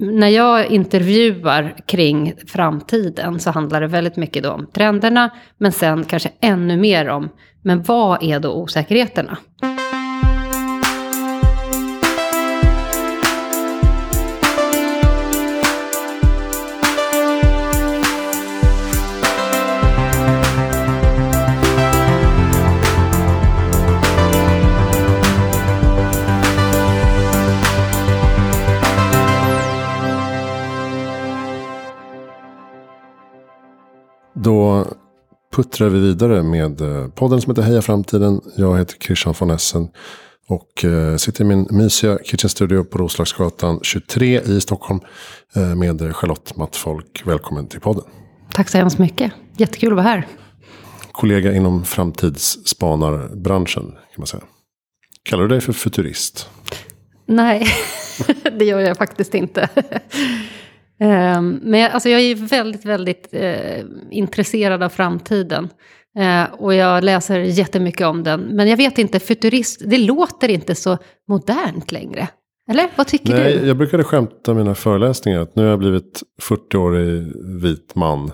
när jag intervjuar kring framtiden så handlar det väldigt mycket då om trenderna, men sen kanske ännu mer om, men vad är då osäkerheterna? Då puttrar vi vidare med eh, podden som heter Heja Framtiden. Jag heter Christian von Essen. Och eh, sitter i min mysiga kitchen studio på Roslagsgatan 23 i Stockholm. Eh, med Charlotte Mattfolk. Välkommen till podden. Tack så hemskt mycket. Jättekul att vara här. Kollega inom framtidsspanarbranschen kan man säga. Kallar du dig för futurist? Nej, det gör jag faktiskt inte. Ehm, men jag, alltså jag är väldigt, väldigt eh, intresserad av framtiden. Eh, och jag läser jättemycket om den. Men jag vet inte, futurist, det låter inte så modernt längre. Eller vad tycker Nej, du? Jag brukade skämta mina föreläsningar att nu har jag blivit 40-årig vit man.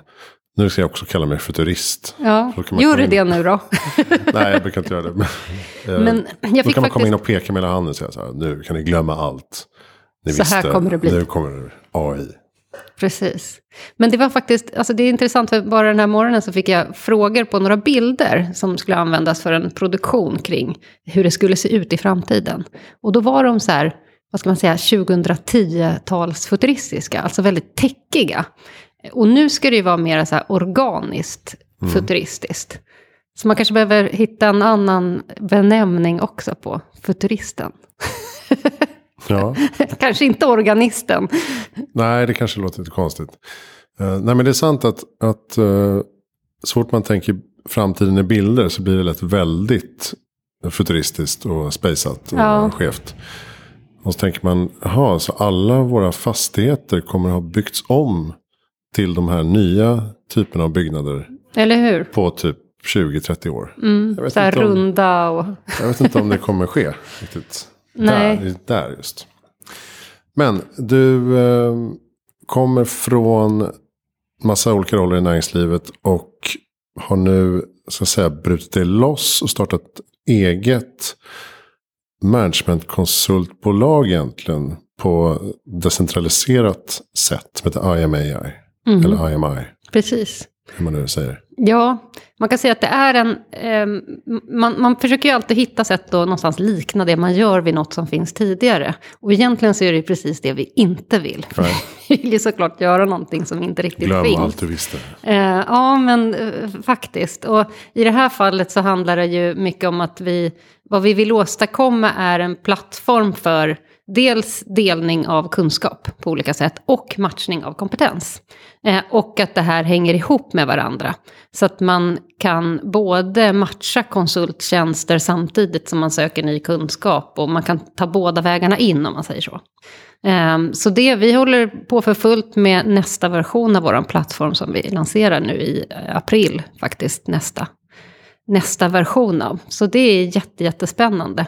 Nu ska jag också kalla mig futurist. Ja, kan gör du in- det nu då? Nej, jag brukar inte göra det. Men, eh, Men då jag kan fick man komma faktiskt... in och peka med hela handen och säga så här. Nu kan ni glömma allt. Ni Så här visste. kommer det bli. Nu kommer AI. Precis. Men det var faktiskt, alltså det är intressant för bara den här morgonen så fick jag frågor på några bilder som skulle användas för en produktion kring hur det skulle se ut i framtiden. Och då var de så här, vad ska man säga, 2010-tals futuristiska, alltså väldigt täckiga. Och nu ska det ju vara mer så här organiskt futuristiskt. Så man kanske behöver hitta en annan benämning också på futuristen. Ja. kanske inte organisten. Nej, det kanske låter lite konstigt. Eh, nej, men det är sant att, att uh, så fort man tänker framtiden i bilder så blir det lätt väldigt futuristiskt och spejsat och Ja. skevt. Och så tänker man, jaha, så alla våra fastigheter kommer ha byggts om till de här nya typerna av byggnader Eller hur? på typ 20-30 år. Vet Så här om, runda och... jag vet inte om det kommer ske riktigt. Nej. Där, där just. Men du eh, kommer från massa olika roller i näringslivet och har nu så att säga brutit dig loss och startat eget managementkonsultbolag egentligen på decentraliserat sätt som heter IMAI. Mhm. Eller IMI, Precis. hur man nu säger. Ja, man kan säga att det är en... ehm, man, man försöker ju alltid hitta sätt att någonstans likna det man gör vid något som finns tidigare. Och egentligen så är det ju precis det vi inte vill. Nej. Vi vill ju såklart göra någonting som inte riktigt Glöm finns. allt du visste. Eh, ja, men eh, faktiskt. Och i det här fallet så handlar det ju mycket om att vi, vad vi vill åstadkomma är en plattform för dels delning av kunskap på olika sätt och matchning av kompetens. Eh, och att det här hänger ihop med varandra. Så att man kan både matcha konsulttjänster samtidigt som man söker ny kunskap och man kan ta båda vägarna in om man säger så. Ehm, så det, vi håller på för fullt med nästa version av vår plattform som vi lanserar nu i eh, april faktiskt nästa, nästa version av. Så det är jätte, jättespännande.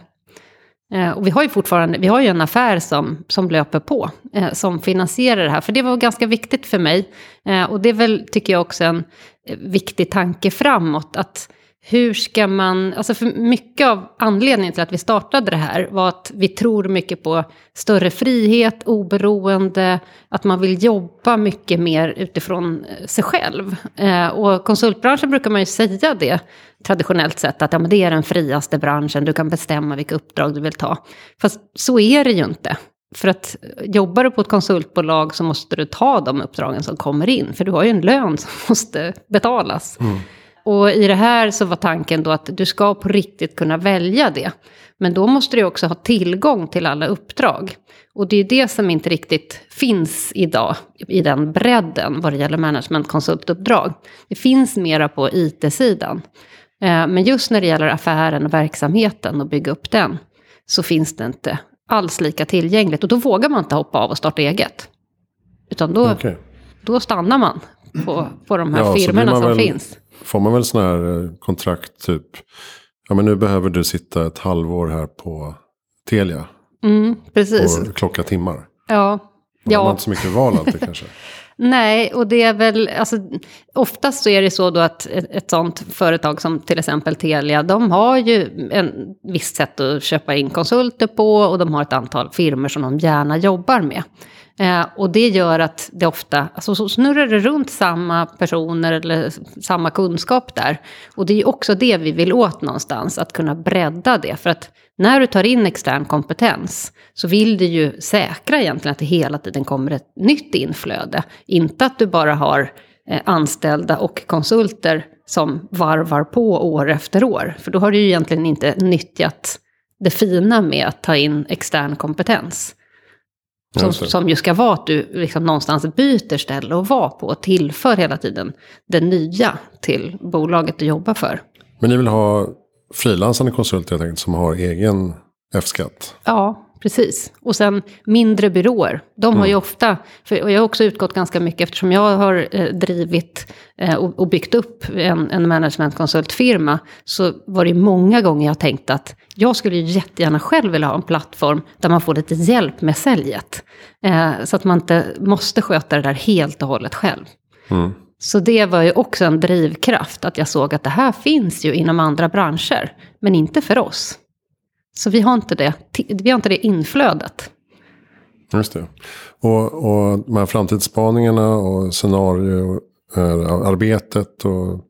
Eh, och vi har ju fortfarande, vi har ju en affär som, som löper på, eh, som finansierar det här. För det var ganska viktigt för mig. Eh, Och det är väl, tycker jag, också en eh, viktig tanke framåt. Att hur ska man, alltså för mycket av anledningen till att vi startade det här var att vi tror mycket på större frihet, oberoende, att man vill jobba mycket mer utifrån eh, sig själv. Eh, och konsultbranschen brukar man ju säga det traditionellt sett, att ja, men det är den friaste branschen, du kan bestämma vilka uppdrag du vill ta. Fast så är det ju inte. För att eh, jobbar du på ett konsultbolag så måste du ta de uppdragen som kommer in, för du har ju en lön som måste betalas. Mm. Och i det här så var tanken då att du ska på riktigt kunna välja det. Men då måste du också ha tillgång till alla uppdrag. Och det är det som inte riktigt finns idag i den bredden vad det gäller managementkonsultuppdrag. Det finns mera på IT-sidan. Eh, Men just när det gäller affären och verksamheten och bygga upp den så finns det inte alls lika tillgängligt. Och då vågar man inte hoppa av och starta eget. Utan då, Okej. då stannar man på, på de här Ja, firmorna som väl- finns. Får man väl sådana här eh, kontrakt typ. Ja men nu behöver du sitta ett halvår här på Telia. Mm, precis. Och klocka timmar. Ja, Man Ja. har inte så mycket val alltid kanske. Nej, och det är väl, alltså, oftast så är det så då att ett, ett sånt företag som till exempel Telia, de har ju en visst sätt att köpa in konsulter på och de har ett antal firmor som de gärna jobbar med. Eh, och det gör att det ofta, alltså så snurrar det runt samma personer eller samma kunskap där. Och det är också det vi vill åt någonstans, att kunna bredda det. För att när du tar in extern kompetens så vill du ju säkra egentligen att det hela tiden kommer ett nytt inflöde. Inte att du bara har eh, anställda och konsulter som varvar på år efter år. För då har du ju egentligen inte nyttjat det fina med att ta in extern kompetens. Som, som ju ska vara att du liksom någonstans byter ställe och vara på och tillför hela tiden det nya till bolaget du jobbar för. Men ni vill ha frilansande konsulter helt enkelt som har egen F-skatt? Ja, precis. Och sen mindre byråer. De har ju ofta, för, och jag har också utgått ganska mycket eftersom jag har eh, drivit eh, och, och byggt upp en, en managementkonsultfirma. Så var det många gånger jag tänkt att jag skulle ju jättegärna själv vilja ha en plattform där man får lite hjälp med säljet. Eh, så att man inte måste sköta det där helt och hållet själv. Mm. Så det var ju också en drivkraft, att jag såg att det här finns ju inom andra branscher, men inte för oss. Så vi har inte det, vi har inte det inflödet. Just det. Och, och de här framtidsspaningarna och scenarioarbetet och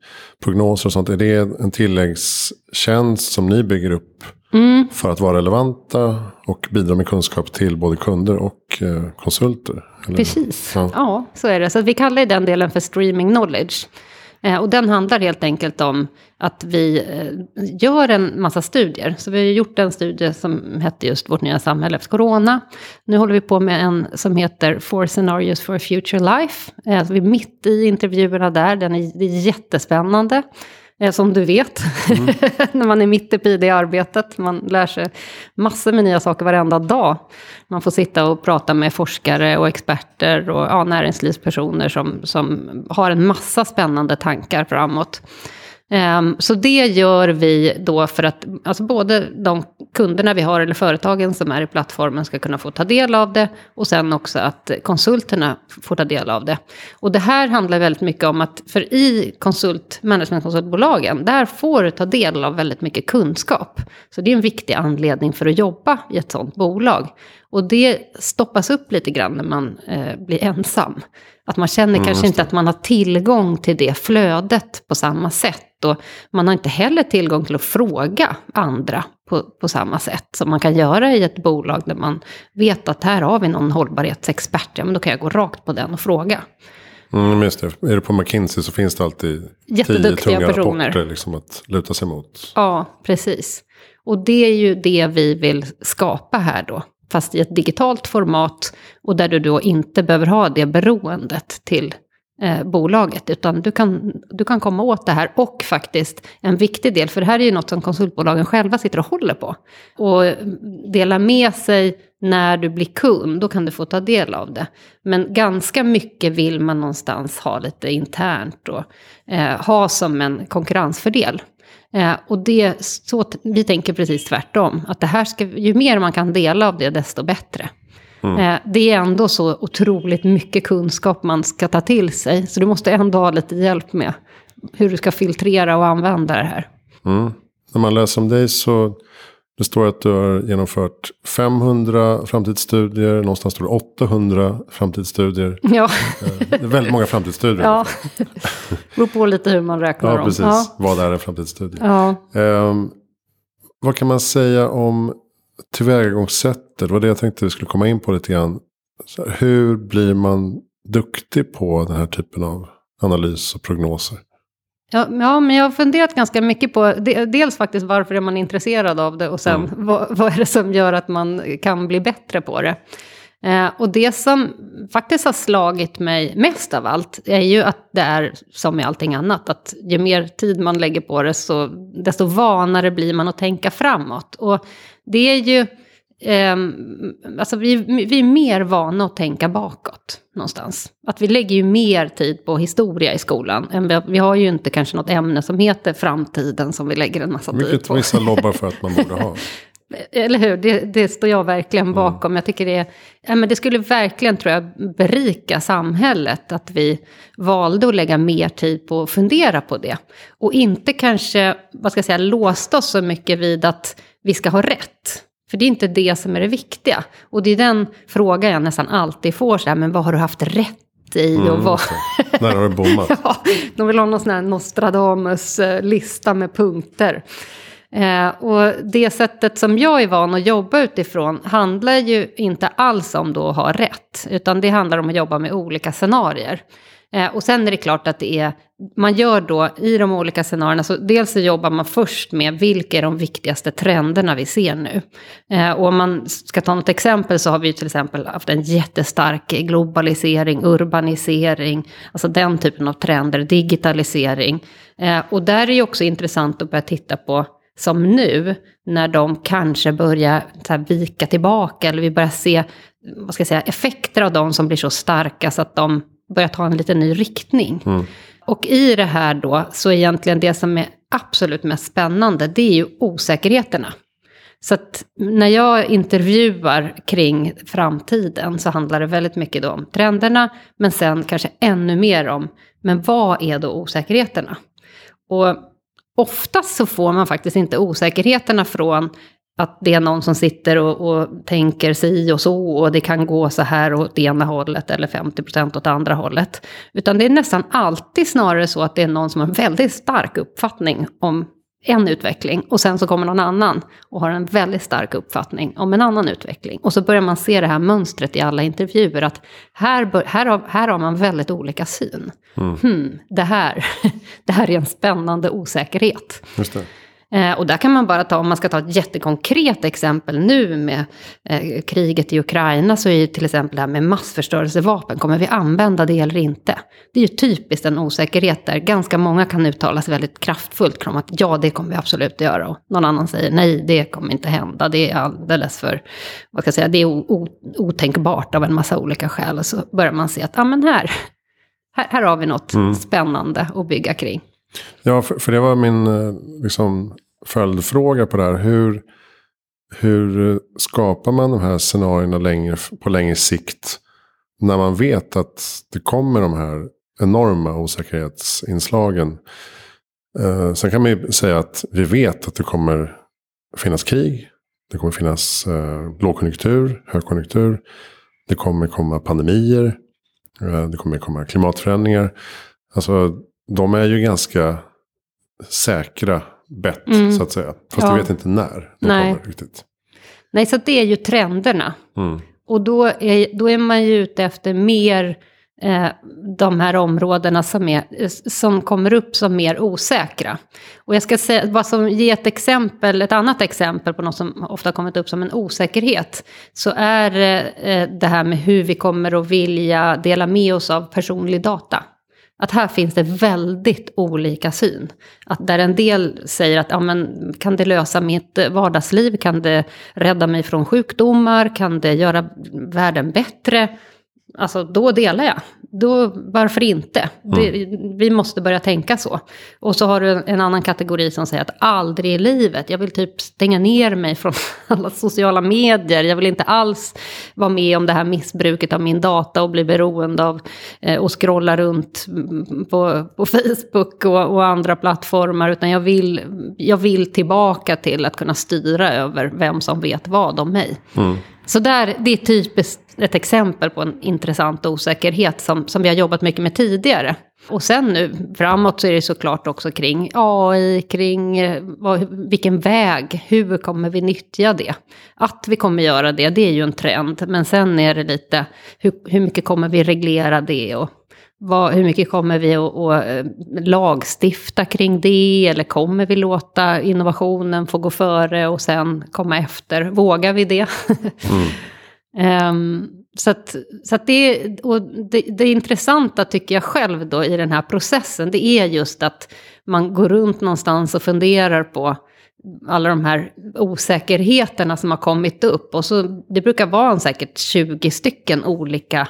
prognoser och sånt. Är det en tilläggstjänst som ni bygger upp Mm. för att vara relevanta och bidra med kunskap till både kunder och eh, konsulter? Eller? Precis, Ja. ja. så är det. Så vi kallar den delen för streaming knowledge. Eh, och den handlar helt enkelt om att vi eh, gör en massa studier. Så vi har gjort en studie som hette just Vårt nya samhälle efter corona. Nu håller vi på med en som heter Four Scenarios for a Future Life. Eh, så vi är mitt i intervjuerna där, den är, det är jättespännande. Eh, som du vet, när man är mitt uppe i det arbetet. Man lär sig massor med nya saker varenda dag. Man får sitta och prata med forskare och experter och ja, näringslivspersoner som, som har en massa spännande tankar framåt. Ehm, så det gör vi då för att alltså både de kunderna vi har eller företagen som är i plattformen ska kunna få ta del av det och sen också att konsulterna får ta del av det. Och det här handlar väldigt mycket om att för i konsult, managementkonsultbolagen där får du ta del av väldigt mycket kunskap. Så det är en viktig anledning för att jobba i ett sådant bolag. Och det stoppas upp lite grann när man eh, blir ensam. Att man känner kanske just inte att man har tillgång till det flödet på samma sätt. Och man har inte heller tillgång till att fråga andra på, på samma sätt. Som man kan göra i ett bolag där man vet att här har vi någon hållbarhetsexpert. Ja, men då kan jag gå rakt på den och fråga. Mm, just det. Är det på McKinsey så finns det alltid tio tunga personer. rapporter liksom att luta sig mot. Ja, precis. Och det är ju det vi vill skapa här då. Fast i ett digitalt format och där du då inte behöver ha det beroendet till eh, bolaget. Utan du kan, du kan komma åt det här och faktiskt en viktig del, för det här är ju något som konsultbolagen själva sitter och håller på. Och dela med sig när du blir kund, då kan du få ta del av det. Men ganska mycket vill man någonstans ha lite internt och eh, ha som en konkurrensfördel. Eh, och det, så, vi tänker precis tvärtom. Att det här ska, ju mer man kan dela av det, desto bättre. Eh, det är ändå så otroligt mycket kunskap man ska ta till sig. Så du måste ändå ha lite hjälp med hur du ska filtrera och använda det här. Mm. När man läser om dig så det står att du har genomfört 500 framtidsstudier. Någonstans står det 800 framtidsstudier. Ja, Eh, Det är väldigt många framtidsstudier. ja. beror på lite hur man räknar ja dem. precis. Ja. Vad är en framtidsstudie? Ja. Ehm, vad kan man säga om tillvägagångssättet? Det var det jag tänkte vi skulle komma in på lite grann. Här, hur blir man duktig på den här typen av analys och prognoser? Ja, ja, men jag har funderat ganska mycket på de- dels faktiskt varför är man intresserad av det och sen vad, vad är det som gör att man kan bli bättre på det. Eh, och det som faktiskt har slagit mig mest av allt är ju att det är som med allting annat, att ju mer tid man lägger på det så desto vanare blir man att tänka framåt. Och det är ju, ehm, alltså vi, vi är mer vana att tänka bakåt någonstans. Att vi lägger ju mer tid på historia i skolan. Än vi, vi har ju inte kanske något ämne som heter framtiden som vi lägger en massa tid Vilket på. vissa lobbar för att man borde ha. Eller hur? Det, det står jag verkligen Mm. bakom. Jag tycker det, ja, men det skulle verkligen tror jag, berika samhället att vi valde att lägga mer tid på att fundera på det. Och inte kanske, vad ska jag säga, låsta oss så mycket vid att vi ska ha rätt. För det är inte det som är det viktiga. Och det är den frågan jag nästan alltid får, så här, men vad har du haft rätt i? Mm, och vad... När har du bommat? Ja, de vill ha någon sån här Nostradamus-lista med punkter. Eh, och det sättet som jag är van att jobba utifrån handlar ju inte alls om då att ha rätt, utan det handlar om att jobba med olika scenarier. Eh, och sen är det klart att det är, man gör då i de olika scenarierna, så dels så jobbar man först med vilka är de viktigaste trenderna vi ser nu. Eh, och om man ska ta något exempel så har vi ju till exempel haft en jättestark globalisering, urbanisering, alltså den typen av trender, digitalisering. Eh, och där är det ju också intressant att börja titta på som nu, när de kanske börjar så vika tillbaka, eller vi börjar se vad ska jag säga, effekter av dem som blir så starka så att de börjar ta en lite ny riktning. Mm. Och i det här då, så egentligen det som är absolut mest spännande, det är ju osäkerheterna. Så att när jag intervjuar kring framtiden så handlar det väldigt mycket då om trenderna, men sen kanske ännu mer om, men vad är då osäkerheterna? Och oftast så får man faktiskt inte osäkerheterna från att det är någon som sitter och, och tänker si och så och det kan gå så här åt ena hållet eller 50% åt andra hållet. Utan det är nästan alltid snarare så att det är någon som har en väldigt stark uppfattning om en utveckling och sen så kommer någon annan och har en väldigt stark uppfattning om en annan utveckling. Och så börjar man se det här mönstret i alla intervjuer att här, bör, här, har, här har man väldigt olika syn. Mm. Hmm, det, här, det här är en spännande osäkerhet. Just det. Eh, och där kan man bara ta, om man ska ta ett jättekonkret exempel nu med eh, kriget i Ukraina, så är ju till exempel det här med massförstörelsevapen, kommer vi använda det eller inte? Det är ju typiskt en osäkerhet där ganska många kan uttala sig väldigt kraftfullt om att ja, det kommer vi absolut att göra. Och någon annan säger nej, det kommer inte hända, det är alldeles för, vad ska jag säga, det är otänkbart av en massa olika skäl. Och så börjar man se att, ja men här, här, här har vi något spännande att bygga kring. Ja, för, för det var min eh, liksom, följdfråga på det här. Hur, hur skapar man de här scenarierna längre, på längre sikt? När man vet att det kommer de här enorma osäkerhetsinslagen. Eh, sen kan man ju säga att vi vet att det kommer finnas krig. Det kommer finnas eh, lågkonjunktur, högkonjunktur. Det kommer komma pandemier. Eh, det kommer komma klimatförändringar. Alltså de är ju ganska säkra bett Mm. så att säga. Fast Ja. vi vet inte när de Nej. kommer riktigt. Nej, så det är ju trenderna. Mm. Och då är, då är man ju ute efter mer eh, de här områdena som, är, eh, som kommer upp som mer osäkra. Och jag ska säga, bara som ge ett exempel, ett annat exempel på något som ofta kommit upp som en osäkerhet. Så är eh, det här med hur vi kommer att vilja dela med oss av personlig data. Att här finns det väldigt olika syn. Att där en del säger att ja, men, kan det lösa mitt vardagsliv? Kan det rädda mig från sjukdomar? Kan det göra världen bättre? Alltså då delar jag. Då, varför inte? Det, vi måste börja tänka så. Och så har du en, en annan kategori som säger att aldrig i livet, jag vill typ stänga ner mig från alla sociala medier. Jag vill inte alls vara med om det här missbruket av min data och bli beroende av eh, och scrolla runt mm, på, på Facebook och, och andra plattformar. Utan jag vill, jag vill tillbaka till att kunna styra över vem som vet vad om mig. Så där, det är typiskt ett exempel på en intressant osäkerhet som, som vi har jobbat mycket med tidigare. Och sen nu framåt så är det såklart också kring AI, kring eh, vad, vilken väg, hur kommer vi nyttja det? Att vi kommer göra det, det är ju en trend. Men sen är det lite, hur, hur mycket kommer vi reglera det? Och vad, hur mycket kommer vi att, att eh, lagstifta kring det? Eller kommer vi låta innovationen få gå före och sen komma efter? Vågar vi det? Ehm, så att, så att det, och det, det intressanta tycker jag själv då i den här processen, det är just att man går runt någonstans och funderar på alla de här osäkerheterna som har kommit upp. Och så, det brukar vara en säkert 20 stycken olika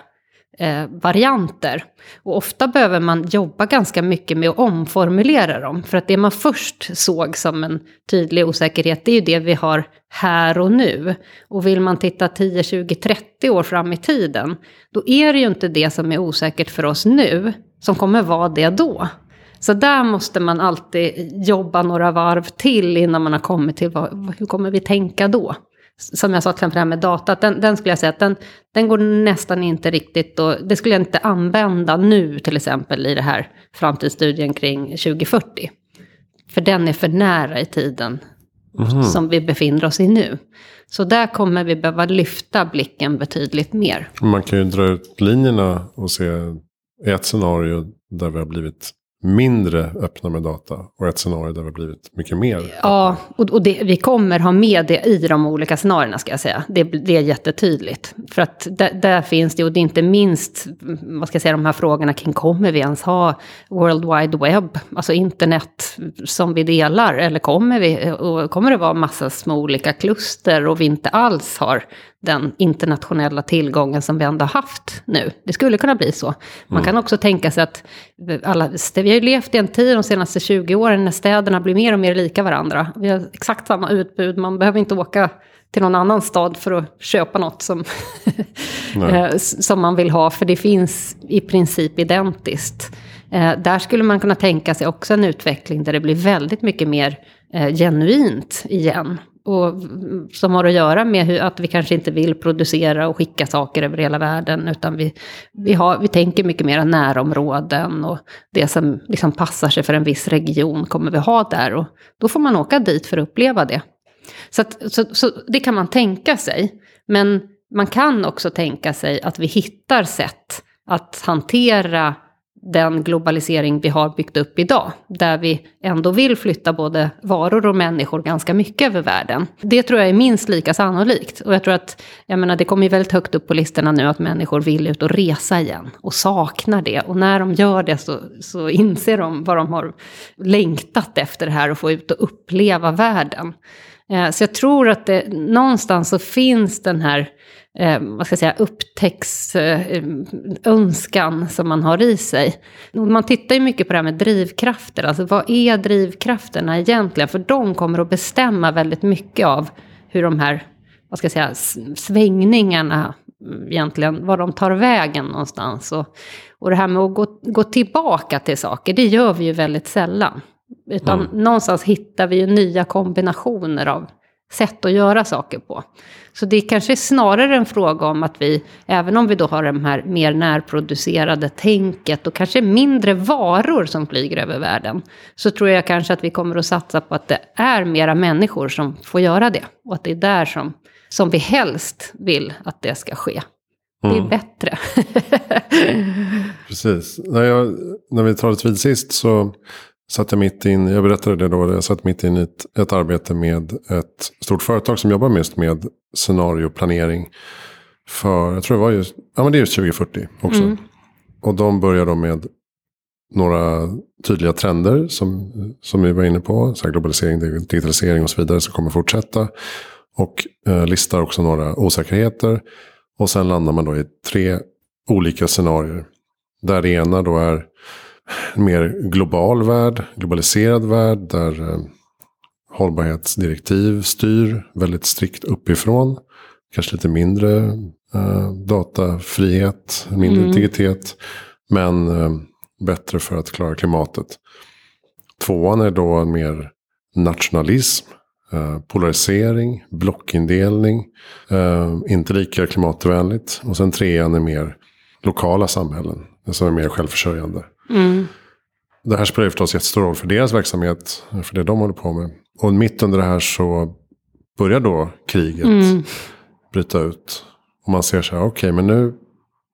eh, varianter. Och ofta behöver man jobba ganska mycket med att omformulera dem. För att det man först såg som en tydlig osäkerhet, det är ju det vi har här och nu. Och vill man titta 10, 20, 30 år fram i tiden, då är det ju inte det som är osäkert för oss nu, som kommer vara det då. Så där måste man alltid jobba några varv till innan man har kommit till vad, hur kommer vi tänka då? Som jag sa till exempel det här med data, den, den skulle jag säga att den, den går nästan inte riktigt och det skulle jag inte använda nu till exempel i det här framtidsstudien kring 2040. För den är för nära i tiden mm. som vi befinner oss i nu. Så där kommer vi behöva lyfta blicken betydligt mer. Man kan ju dra ut linjerna och se ett scenario där vi har blivit mindre öppna med data och ett scenario där vi har blivit mycket mer. Ja, och, och det, vi kommer ha med det i de olika scenarierna ska jag säga. Det, det är jättetydligt. För att där, där, finns det, och det är inte minst, vad ska jag säga, de här frågorna kring kommer vi ens ha World Wide Web, alltså internet som vi delar, eller kommer vi, och kommer det vara massa små olika kluster och vi inte alls har den internationella tillgången som vi ändå haft nu. Det skulle kunna bli så. Man mm. kan också tänka sig att alla, vi har ju levt i en tid de senaste 20 åren när städerna blir mer och mer lika varandra. Vi har exakt samma utbud, man behöver inte åka till någon annan stad för att köpa något som, eh, som man vill ha, för det finns i princip identiskt. Eh, där skulle man kunna tänka sig också en utveckling där det blir väldigt mycket mer eh, genuint igen. Och som har att göra med hur, att vi kanske inte vill producera och skicka saker över hela världen. Utan vi, vi, har, vi tänker mycket mer närområden och det som liksom passar sig för en viss region kommer vi ha där. Och då får man åka dit för att uppleva det. Så, att, så, så det kan man tänka sig. Men man kan också tänka sig att vi hittar sätt att hantera den globalisering vi har byggt upp idag. Där vi ändå vill flytta både varor och människor ganska mycket över världen. Det tror jag är minst lika sannolikt. Och jag tror att, jag menar det kommer ju väldigt högt upp på listorna nu att människor vill ut och resa igen. Och saknar det. Och när de gör det så, så inser de vad de har längtat efter det här och få ut och uppleva världen. Eh, så jag tror att det någonstans så finns den här eh, vad ska jag säga, upptäcktsönskan eh, som man har i sig. Man tittar ju mycket på det här med drivkrafter, alltså vad är drivkrafterna egentligen? För de kommer att bestämma väldigt mycket av hur de här, vad ska jag säga, svängningarna egentligen, var de tar vägen någonstans. Och, och det här med att gå, gå tillbaka till saker, det gör vi ju väldigt sällan. Utan mm. någonstans hittar vi ju nya kombinationer av sätt att göra saker på. Så det kanske är snarare en fråga om att vi, även om vi då har det här mer närproducerade tänket och kanske mindre varor som flyger över världen, så tror jag kanske att vi kommer att satsa på att det är mera människor som får göra det. Och att det är där som, som vi helst vill att det ska ske. Det är mm. bättre. Precis. När, jag, när vi talade vid sist så satt jag mitt in, jag berättade det då, jag satt mitt in i ett, ett arbete med ett stort företag som jobbar mest med scenarioplanering. För, jag tror det var just, ja men det är just 2040 också. Mm. Och de börjar då med några tydliga trender som, som vi var inne på. Så globalisering, digitalisering och så vidare som kommer fortsätta. Och eh, listar också några osäkerheter. Och sen landar man då i tre olika scenarier. Där det ena då är en mer global värld, globaliserad värld. Där eh, hållbarhetsdirektiv styr väldigt strikt uppifrån. Kanske lite mindre eh, datafrihet, mindre mm. integritet. Men eh, bättre för att klara klimatet. Tvåan är då mer nationalism. Eh, polarisering, blockindelning. Eh, inte lika klimatvänligt. Och sen trean är mer lokala samhällen. Som är mer självförsörjande. Mm. Det här spelar förstås jättestor roll för deras verksamhet. För det de håller på med. Och mitt under det här så börjar då kriget mm. bryta ut. Och man ser så här, okej okay, men nu,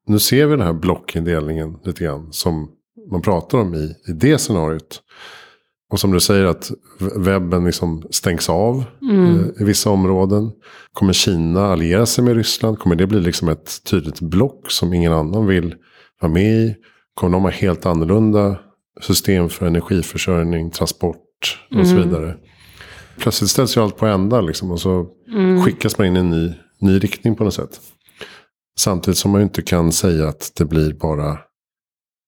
nu ser vi den här blockindelningen lite grann. Som man pratar om i, i det scenariot. Och som du säger att webben liksom stängs av mm. Eh, i vissa områden. Kommer Kina alliera sig med Ryssland? Kommer det bli liksom ett tydligt block som ingen annan vill vara med i? Kommer de ha helt annorlunda system för energiförsörjning, transport och mm. så vidare? Plötsligt ställs ju allt på ända liksom, och så mm. skickas man in i en ny, ny riktning på något sätt. Samtidigt som man ju inte kan säga att det blir bara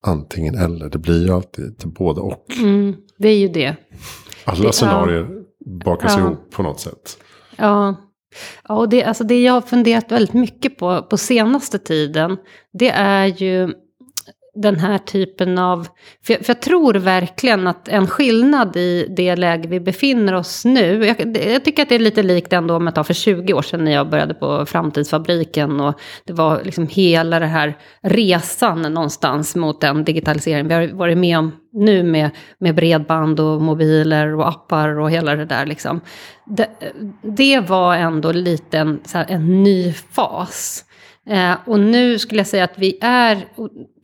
antingen eller. Det blir ju alltid både och. Mm, det är ju det. Alla scenarier bakas Ja. ihop på något sätt. Ja, ja och det, alltså det jag har funderat väldigt mycket på på senaste tiden, det är ju den här typen av... För jag, för jag tror verkligen att en skillnad i det läge vi befinner oss nu, jag, jag tycker att det är lite likt ändå om jag tar för 20 år sedan när jag började på Framtidsfabriken och det var liksom hela den här resan någonstans mot den digitalisering vi har varit med om nu med, med bredband och mobiler och appar och hela det där liksom. Det, det var ändå lite en, så här, en ny fas. Eh, och nu skulle jag säga att vi är,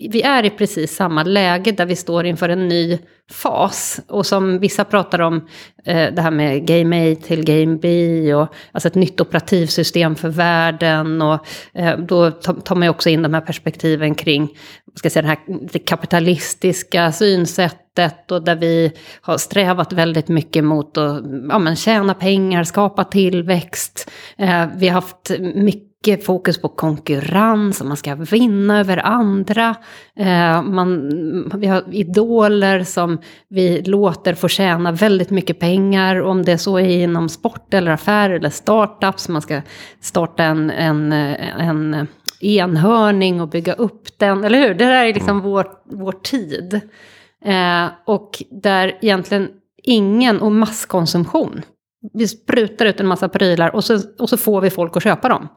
vi är i precis samma läge där vi står inför en ny fas. Och som vissa pratar om, eh, det här med Game A till Game B, och, alltså ett nytt operativsystem för världen. Och eh, då tar man ju också in de här perspektiven kring vad ska jag säga, det här det kapitalistiska synsättet och där vi har strävat väldigt mycket mot att ja, men tjäna pengar, skapa tillväxt. Eh, vi har haft mycket fokus på konkurrens och man ska vinna över andra. Eh, man, vi har idoler som vi låter få tjäna väldigt mycket pengar, om det så är inom sport eller affär eller startups. Man ska starta en, en, en enhörning och bygga upp den, eller hur? Det där är liksom vår, vår tid. Eh, och där egentligen ingen, och masskonsumtion. Vi sprutar ut en massa prylar och så, och så får vi folk att köpa dem.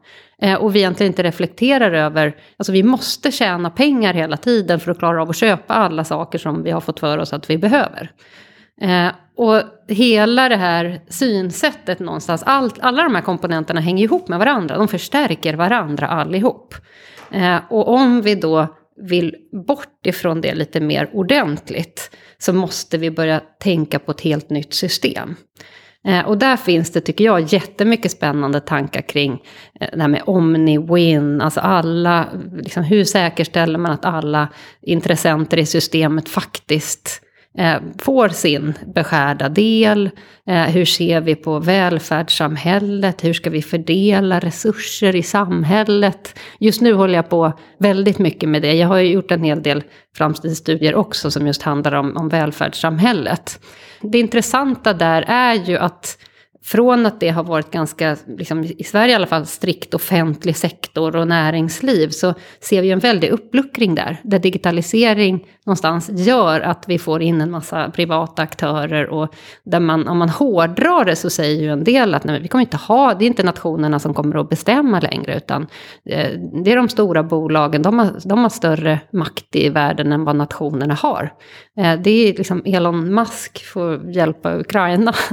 Eh, och vi egentligen inte reflekterar över, alltså vi måste tjäna pengar hela tiden för att klara av att köpa alla saker som vi har fått för oss att vi behöver. Eh, och hela det här synsättet någonstans, allt, alla de här komponenterna hänger ihop med varandra, de förstärker varandra allihop. Eh, och om vi då vill bort ifrån det lite mer ordentligt så måste vi börja tänka på ett helt nytt system. Eh, och där finns det, tycker jag, jättemycket spännande tankar kring eh, det här med omni-win, alltså alla, liksom, hur säkerställer man att alla intressenter i systemet faktiskt eh, Eh, får sin beskärda del. Eh, hur ser vi på välfärdssamhället? Hur ska vi fördela resurser i samhället? Just nu håller jag på väldigt mycket med det. Jag har ju gjort en hel del framtidsstudier också som just handlar om, om välfärdssamhället. Det intressanta där är ju att från att det har varit ganska, liksom, i Sverige i alla fall, strikt offentlig sektor och näringsliv så ser vi en väldig uppluckring där. Där digitalisering någonstans gör att vi får in en massa privata aktörer och där man, om man hårdrar det så säger ju en del att nej, vi kommer inte ha, det är inte nationerna som kommer att bestämma längre utan eh, det är de stora bolagen, de har, de har större makt i världen än vad nationerna har. Eh, det är liksom Elon Musk får hjälpa Ukraina.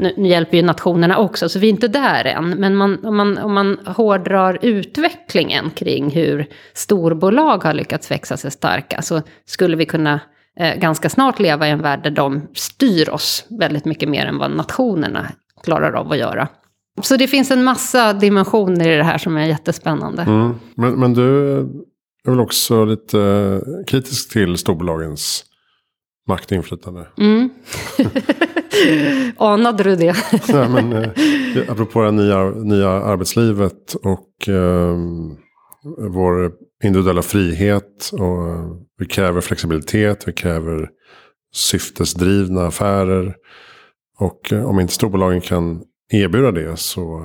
Nu, nu hjälper ju nationerna också, så vi är inte där än. Men man, om, man, om man hårdrar utvecklingen kring hur storbolag har lyckats växa sig starka så skulle vi kunna eh, ganska snart leva i en värld där de styr oss väldigt mycket mer än vad nationerna klarar av att göra. Så det finns en massa dimensioner i det här som är jättespännande. Mm. Men, men du är väl också lite eh, kritisk till storbolagens makt och inflytande? Mm. Anade du det? Nej, men, eh, apropå det nya, nya arbetslivet och eh, vår individuella frihet. Och vi kräver flexibilitet, vi kräver syftesdrivna affärer. Och eh, om inte storbolagen kan erbjuda det så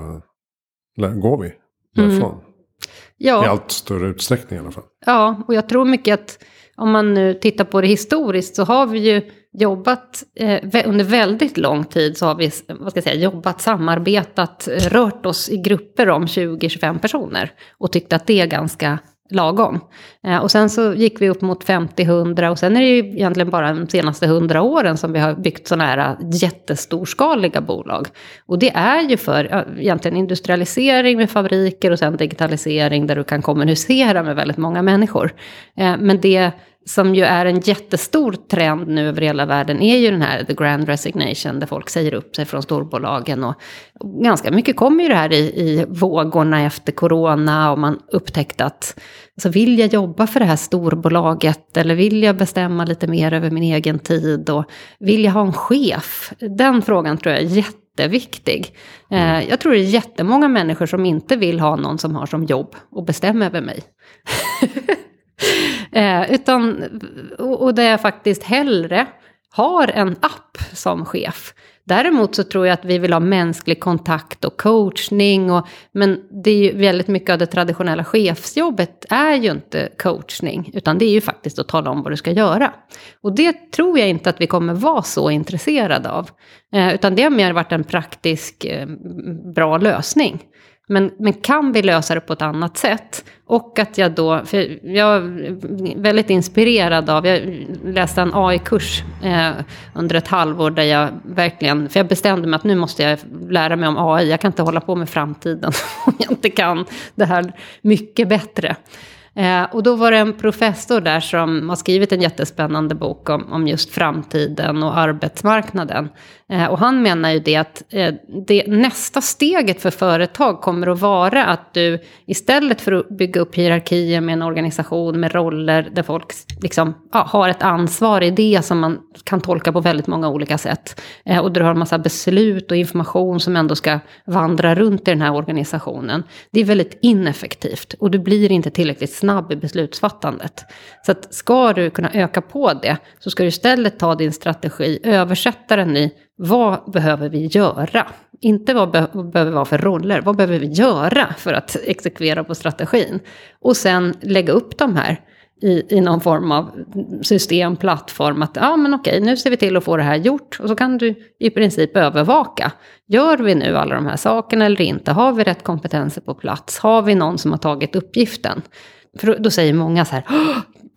eh, går vi därifrån. I Ja. allt större utsträckning i alla fall. Ja, och jag tror mycket att om man nu tittar på det historiskt så har vi ju jobbat eh, under väldigt lång tid så har vi vad ska jag säga, jobbat, samarbetat, rört oss i grupper om 20-25 personer och tyckt att det är ganska lagom. Eh, och sen så gick vi upp mot 50-100 och sen är det ju egentligen bara de senaste 100 åren som vi har byggt sådana här eh, jättestorskaliga bolag. Och det är ju för egentligen industrialisering med fabriker och sen digitalisering där du kan kommunicera med väldigt många människor. Eh, men det som ju är en jättestor trend nu över hela världen är ju den här the grand resignation där folk säger upp sig från storbolagen. Och ganska mycket kommer ju det här i, i vågorna efter corona och man upptäckte att alltså vill jag jobba för det här storbolaget eller vill jag bestämma lite mer över min egen tid och vill jag ha en chef? Den frågan tror jag är jätteviktig. Eh, jag tror det är jättemånga människor som inte vill ha någon som har som jobb och bestämmer över mig. eh, utan, och, och där jag faktiskt hellre har en app som chef. Däremot så tror jag att vi vill ha mänsklig kontakt och coachning. Och, men det är ju väldigt mycket av det traditionella chefsjobbet är ju inte coachning. Utan det är ju faktiskt att tala om vad du ska göra. Och det tror jag inte att vi kommer vara så intresserade av. Eh, utan det har mer varit en praktisk eh, bra lösning. Men, men kan vi lösa det på ett annat sätt? Och att jag då, för jag är väldigt inspirerad av, jag läste en AI-kurs eh, under ett halvår där jag verkligen, för jag bestämde mig att nu måste jag lära mig om AI, jag kan inte hålla på med framtiden om jag inte kan det här mycket bättre. Eh, och då var det en professor där som har skrivit en jättespännande bok om, om just framtiden och arbetsmarknaden. Eh, och han menar ju det att eh, det, nästa steget för företag kommer att vara att du istället för att bygga upp hierarkier med en organisation med roller där folk liksom, ja, har ett ansvar i det som man kan tolka på väldigt många olika sätt. Eh, och du har en massa beslut och information som ändå ska vandra runt i den här organisationen. Det är väldigt ineffektivt och du blir inte tillräckligt snabb i beslutsfattandet. Så att ska du kunna öka på det så ska du istället ta din strategi, översätta den i vad behöver vi göra? Inte vad, be vad behöver vi vara för roller, vad behöver vi göra för att exekvera på strategin? Och sen lägga upp de här i, i någon form av system, plattform. Att ja, men okej, nu ser vi till att få det här gjort. Och så kan du i princip övervaka. Gör vi nu alla de här sakerna eller inte? Har vi rätt kompetenser på plats? Har vi någon som har tagit uppgiften? För då säger många så här,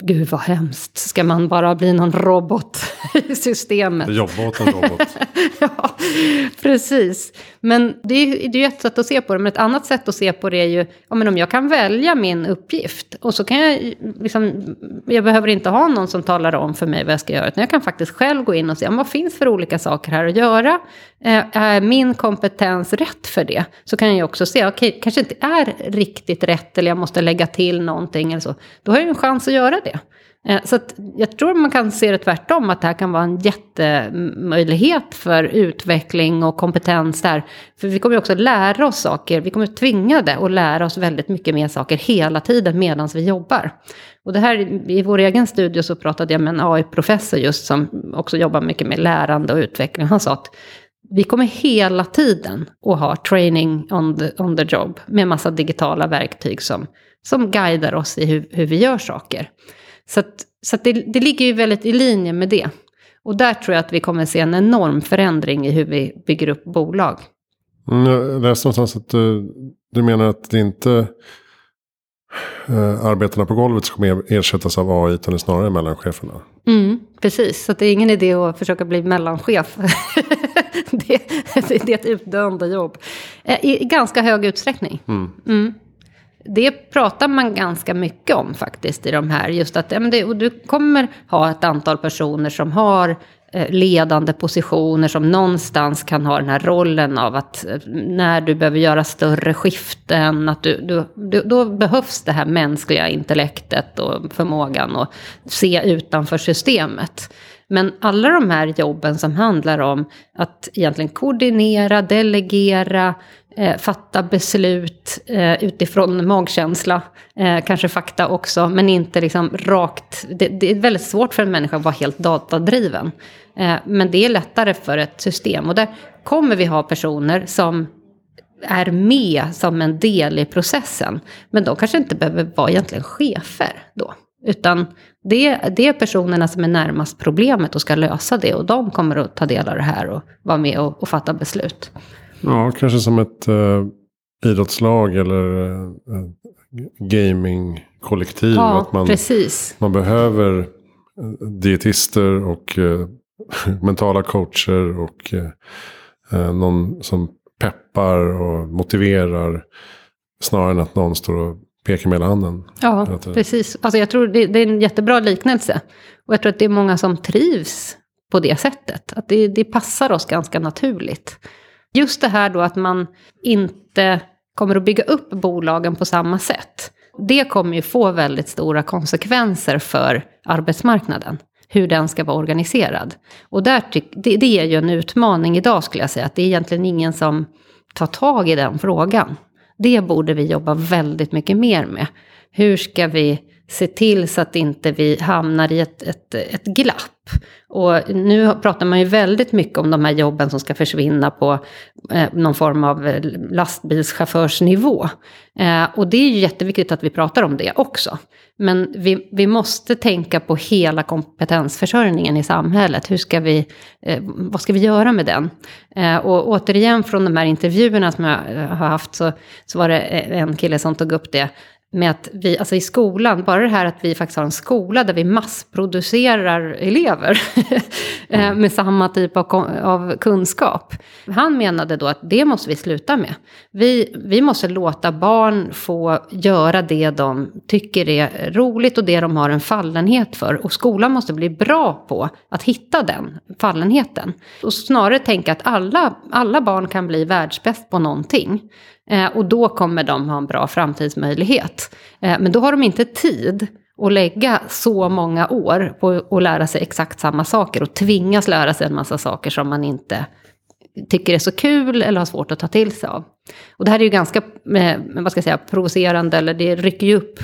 gud vad hemskt, ska man bara bli någon robot i systemet? Jobba åt en robot. ja, precis. Men det är, det är ett sätt att se på det, men ett annat sätt att se på det är ju, ja, men om jag kan välja min uppgift och så kan jag, liksom, jag behöver inte ha någon som talar om för mig vad jag ska göra, utan jag kan faktiskt själv gå in och se, vad finns för olika saker här att göra? Eh, är min kompetens rätt för det? Så kan jag också se, okej, okay, kanske inte är riktigt rätt, eller jag måste lägga till någonting eller så. Då har jag en chans att göra det. Eh, så jag tror man kan se det tvärtom, att det här kan vara en jättemöjlighet för utveckling och kompetens där. För vi kommer ju också lära oss saker, vi kommer tvingade att lära oss väldigt mycket mer saker hela tiden medan vi jobbar. Och det här, i vår egen studio så pratade jag med en AI-professor just som också jobbar mycket med lärande och utveckling. Han sa att vi kommer hela tiden att ha training on the, on the job med massa digitala verktyg som, som guidar oss i hur, hur vi gör saker. Så, att, så att det, det ligger ju väldigt i linje med det. Och där tror jag att vi kommer se en enorm förändring i hur vi bygger upp bolag. Mm, jag läste någonstans att du, du menar att det inte äh, arbetarna på golvet som kommer ersättas av AI utan snarare mellancheferna. Mm, precis, så det är ingen idé att försöka bli mellanchef. det, det, är ett utdöende jobb. Eh, I, i ganska hög utsträckning. Mm. Mm det pratar man ganska mycket om faktiskt i de här. Just att det, och du kommer ha ett antal personer som har eh, ledande positioner som någonstans kan ha den här rollen av att eh, när du behöver göra större skiften, att du, du, då behövs det här mänskliga intellektet och förmågan att se utanför systemet. Men alla de här jobben som handlar om att egentligen koordinera, delegera, eh, fatta beslut eh, utifrån magkänsla, eh, kanske fakta också, men inte liksom rakt. Det, det, är väldigt svårt för en människa att vara helt datadriven. Eh, men det är lättare för ett system och där kommer vi ha personer som är med som en del i processen. Men de kanske inte behöver vara egentligen chefer då. Utan det, det är personerna som är närmast problemet och ska lösa det. Och de kommer att ta del av det här och vara med och, och fatta beslut. Ja, kanske som ett uh, idrottslag eller uh, gamingkollektiv. Ja, att man, precis. Man behöver dietister och uh, mentala coacher och uh, någon som peppar och motiverar. Snarare än att någon står och pekar med hela handen. Ja, precis. Alltså jag tror det, det, är en jättebra liknelse. Och jag tror att det är många som trivs på det sättet. Att det, det passar oss ganska naturligt. Just det här då att man inte kommer att bygga upp bolagen på samma sätt. Det kommer ju få väldigt stora konsekvenser för arbetsmarknaden. hur den ska vara organiserad. Och där det, det är ju en utmaning idag skulle jag säga, att det är egentligen ingen som tar tag i den frågan. Det borde vi jobba väldigt mycket mer med. Hur ska vi se till så att inte vi hamnar i ett, ett, ett glapp. Och nu pratar man ju väldigt mycket om de här jobben som ska försvinna på eh, någon form av eh, lastbilschaufförsnivå. Eh, och det är ju jätteviktigt att vi pratar om det också. Men vi, vi måste tänka på hela kompetensförsörjningen i samhället. Hur ska vi, eh, vad ska vi göra med den? Eh, och återigen från de här intervjuerna som jag eh, har haft så, så var det eh, en kille som tog upp det med att vi, alltså i skolan, bara det här att vi faktiskt har en skola där vi massproducerar elever eh, med samma typ av, av, kunskap. Han menade då att det måste vi sluta med. Vi, vi måste låta barn få göra det de tycker är roligt och det de har en fallenhet för. Och skolan måste bli bra på att hitta den fallenheten. Och snarare tänka att alla, alla barn kan bli världsbäst på någonting. Eh, och då kommer de ha en bra framtidsmöjlighet. Eh, men då har de inte tid att lägga så många år på att lära sig exakt samma saker och tvingas lära sig en massa saker som man inte tycker är så kul eller har svårt att ta till sig av. Och det här är ju ganska, eh, vad ska jag säga, provocerande, eller det rycker ju upp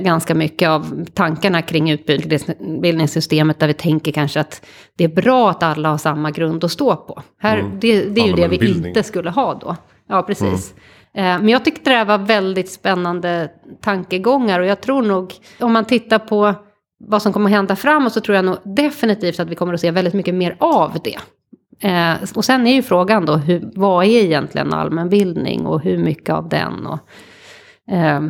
ganska mycket av tankarna kring utbildningssystemet, där vi tänker kanske att det är bra att alla har samma grund att stå på. Här, mm. det, det, är ju det vi inte skulle ha då. Ja, precis. Mm. Men jag tyckte det här var väldigt spännande tankegångar och jag tror nog, om man tittar på vad som kommer att hända framåt så tror jag nog definitivt att vi kommer att se väldigt mycket mer av det. Eh, och sen är ju frågan då, hur, vad är egentligen allmänbildning och hur mycket av den? Och, eh,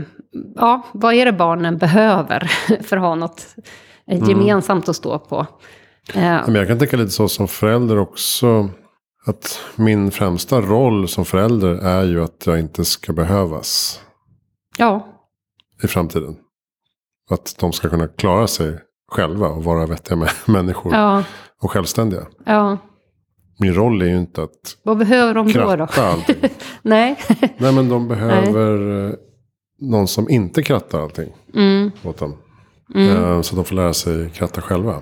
ja, vad är det barnen behöver för att ha något mm. gemensamt att stå på? Eh, Men jag kan tänka lite så som förälder också. Att min främsta roll som förälder är ju att jag inte ska behövas. Ja. I framtiden. Att de ska kunna klara sig själva och vara vettiga människor. Ja. Och självständiga. Ja. Min roll är ju inte att Vad behöver de kratta då? då? allting. Nej. Nej men de behöver Nej. Eh, någon som inte krattar allting. Mm. Åt dem. Mm. Eh, så de får lära sig kratta själva.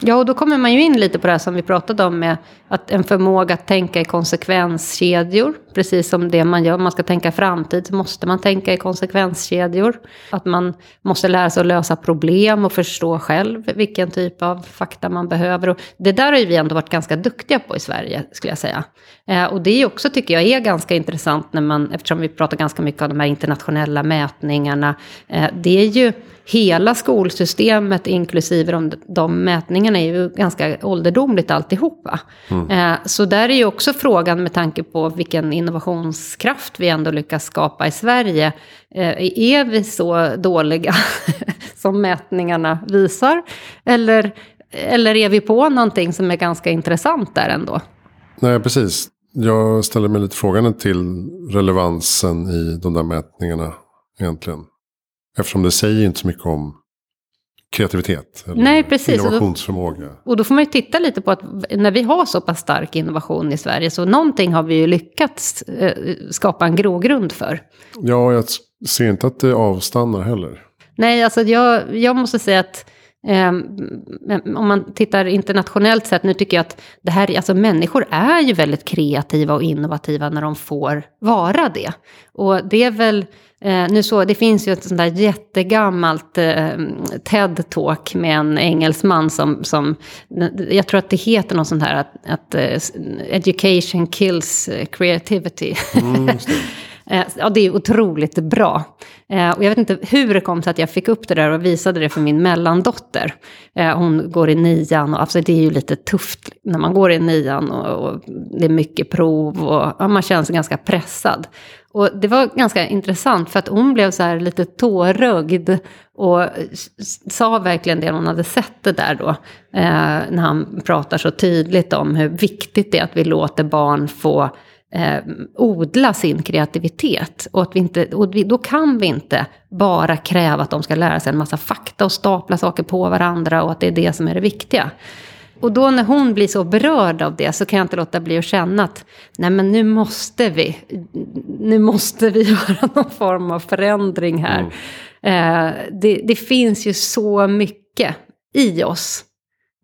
Ja, och då kommer man ju in lite på det här som vi pratade om med att en förmåga att tänka i konsekvenskedjor. Precis som det man gör, om man ska tänka framtid så måste man tänka i konsekvenskedjor. Att man måste lära sig att lösa problem och förstå själv vilken typ av fakta man behöver. Och det där har ju vi ändå varit ganska duktiga på i Sverige, skulle jag säga. Eh, och det är också, tycker jag, är ganska intressant när man, eftersom vi pratar ganska mycket om de här internationella mätningarna. Eh, det är ju hela skolsystemet, inklusive de, de mätningarna, är ju ganska ålderdomligt alltihopa. Mm. Eh, så där är ju också frågan med tanke på vilken innovationskraft vi ändå lyckas skapa i Sverige. Eh, är vi så dåliga som mätningarna visar? Eller, eller är vi på någonting som är ganska intressant där ändå? Nej, precis. Jag ställer mig lite frågan till relevansen i de där mätningarna egentligen. Eftersom det säger inte så mycket om kreativitet. Nej, precis. Innovationsförmåga. Och då, och då får man ju titta lite på att när vi har så pass stark innovation i Sverige så någonting har vi ju lyckats eh, skapa en grogrund för. Ja, jag ser inte att det avstannar heller. Nej, alltså jag, jag måste säga att om man tittar internationellt sett, nu tycker jag att det här, alltså människor är ju väldigt kreativa och innovativa när de får vara det. Och det är väl Eh, nu så, det finns ju ett sånt där jättegammalt eh, TED-talk med en engelsman som, som, jag tror att det heter något sånt här att, att uh, education kills creativity. Mm, eh, Eh, ja, det är otroligt bra. Eh, och jag vet inte hur det kom sig att jag fick upp det där och visade det för min mellandotter. Eh, hon går i nian och alltså det är ju lite tufft när man går i nian och, och det är mycket prov och ja, man känner sig ganska pressad. Och det var ganska intressant för att hon blev så här lite tårögd och sa verkligen det hon hade sett det där då. Eh, när han pratar så tydligt om hur viktigt det är att vi låter barn få eh, odla sin kreativitet. Och, att vi inte, och vi, då kan vi inte bara kräva att de ska lära sig en massa fakta och stapla saker på varandra och att det är det som är det viktiga. Och då när hon blir så berörd av det så kan jag inte låta bli att känna att nej men nu måste vi, nu måste vi göra någon form av förändring här. Mm. Eh, det, det, finns ju så mycket i oss.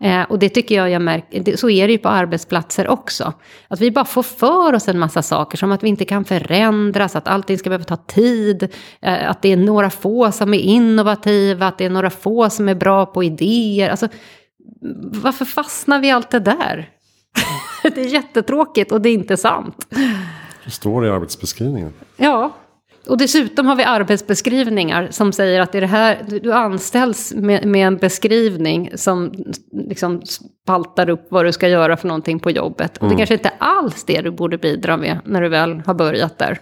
Eh, och det tycker jag jag märker, så är det ju på arbetsplatser också. Att vi bara får för oss en massa saker, som att vi inte kan förändras, att allting ska behöva ta tid, eh, att det är några få som är innovativa, att det är några få som är bra på idéer. Alltså, varför fastnar vi allt det där? det är jättetråkigt och det är inte sant. Det står i arbetsbeskrivningen. Ja, och dessutom har vi arbetsbeskrivningar som säger att det är det här, du anställs med, med en beskrivning som liksom spaltar upp vad du ska göra för någonting på jobbet. Och det mm. kanske inte alls det du borde bidra med när du väl har börjat där.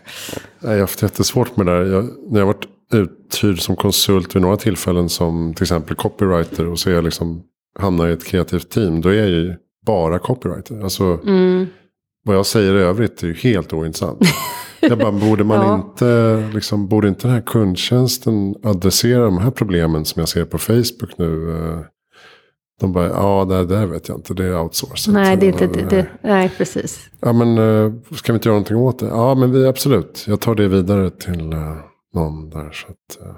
Jag har haft jättesvårt med det där. Jag, när jag har varit uthyrd som konsult vid några tillfällen som till exempel copywriter och så är jag liksom hamnar i ett kreativt team. Då är jag ju bara copywriter. Alltså, mm. Vad jag säger i övrigt är ju helt ointressant. Jag bara, borde man ja. inte, liksom, borde inte den här kundtjänsten adressera de här problemen som jag ser på Facebook nu? Eh, de bara, ja det där vet jag inte, det är outsourcat. Nej, det är inte, det, det, nej precis. Ja men, eh, ska vi inte göra någonting åt det? Ja men vi, absolut, jag tar det vidare till någon där. Så att,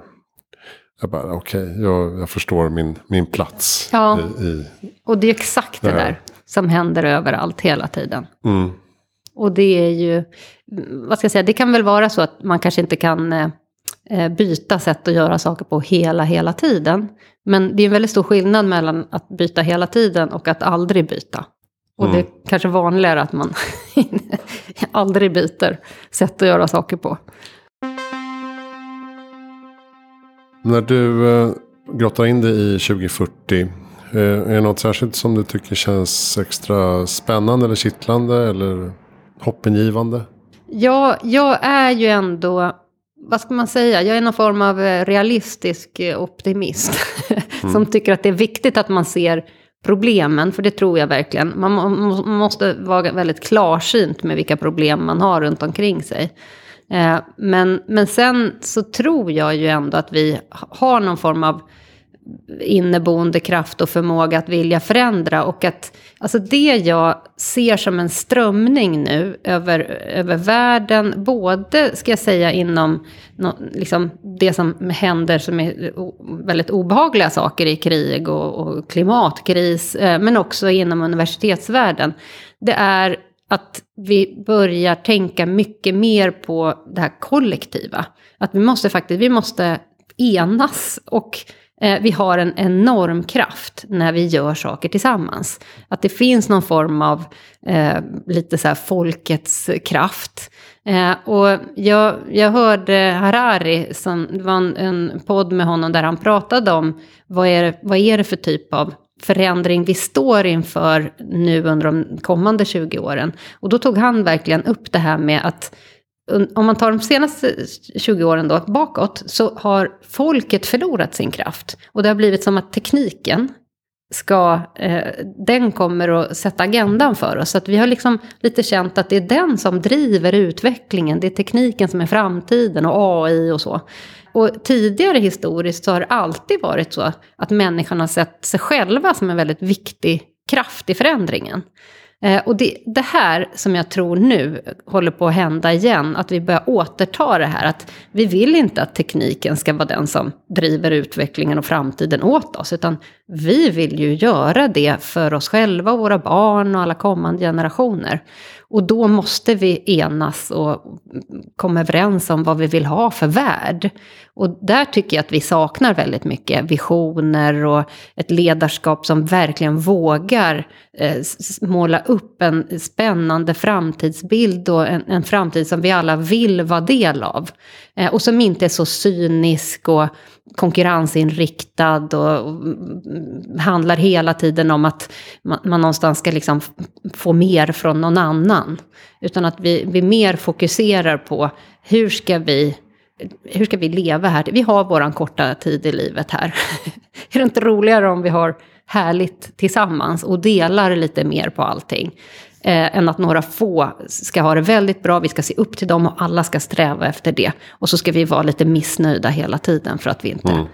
jag bara, okej, okay, jag, jag, förstår min, min plats. Ja, i, i och det är exakt det, det där som händer överallt hela tiden. Mm. Och det är ju, vad ska jag säga, det kan väl vara så att man kanske inte kan eh, eh, byta sätt att göra saker på hela, hela tiden. Men det är en väldigt stor skillnad mellan att byta hela tiden och att aldrig byta. Och mm. det är kanske vanligare att man aldrig byter sätt att göra saker på. När du eh, grottar in dig i 2040. Eh, är det något särskilt som du tycker känns extra spännande eller kittlande? Eller hoppingivande? Ja, jag är ju ändå, vad ska man säga, jag är någon form av eh, realistisk eh, optimist. Mm. som tycker att det är viktigt att man ser problemen, för det tror jag verkligen. Man, man måste vara väldigt klarsynt med vilka problem man har runt omkring sig. Eh, men, men sen så tror jag ju ändå att vi har någon form av inneboende kraft och förmåga att vilja förändra. Och att alltså det jag ser som en strömning nu över, över världen, både ska jag säga inom no, liksom det som händer som är väldigt obehagliga saker i krig och, och klimatkris, eh, men också inom universitetsvärlden. Det är att vi börjar tänka mycket mer på det här kollektiva. Att vi måste faktiskt, vi måste enas och Eh, vi har en enorm kraft när vi gör saker tillsammans. Att det finns någon form av eh, lite så här folkets kraft. Eh, och jag, jag hörde Harari, som, det var en, en podd med honom där han pratade om vad är, vad är det för typ av förändring vi står inför nu under de kommande 20 åren. Och då tog han verkligen upp det här med att om man tar de senaste 20 åren då bakåt så har folket förlorat sin kraft. Och det har blivit som att tekniken ska, eh, den kommer att sätta agendan för oss. Så att vi har liksom lite känt att det är den som driver utvecklingen. Det är tekniken som är framtiden och AI och så. Och tidigare historiskt så har det alltid varit så att människan har sett sig själva som en väldigt viktig kraft i förändringen. Eh, och det, det, här som jag tror nu håller på att hända igen, att vi börjar återta det här, att vi vill inte att tekniken ska vara den som driver utvecklingen och framtiden åt oss, utan vi vill ju göra det för oss själva, och våra barn och alla kommande generationer. Och då måste vi enas och komma överens om vad vi vill ha för värld. Och där tycker jag att vi saknar väldigt mycket visioner och ett ledarskap som verkligen vågar eh, måla upp en spännande framtidsbild och en, en, framtid som vi alla vill vara del av. Eh, och som inte är så cynisk och konkurrensinriktad och, och handlar hela tiden om att man, man någonstans ska liksom få mer från någon annan. Utan att vi, vi mer fokuserar på hur ska vi hur ska vi leva här? Vi har våran korta tid i livet här. är det inte roligare om vi har härligt tillsammans och delar lite mer på allting? Eh, än att några få ska ha det väldigt bra, vi ska se upp till dem och alla ska sträva efter det. Och så ska vi vara lite missnöjda hela tiden för att vi inte mm.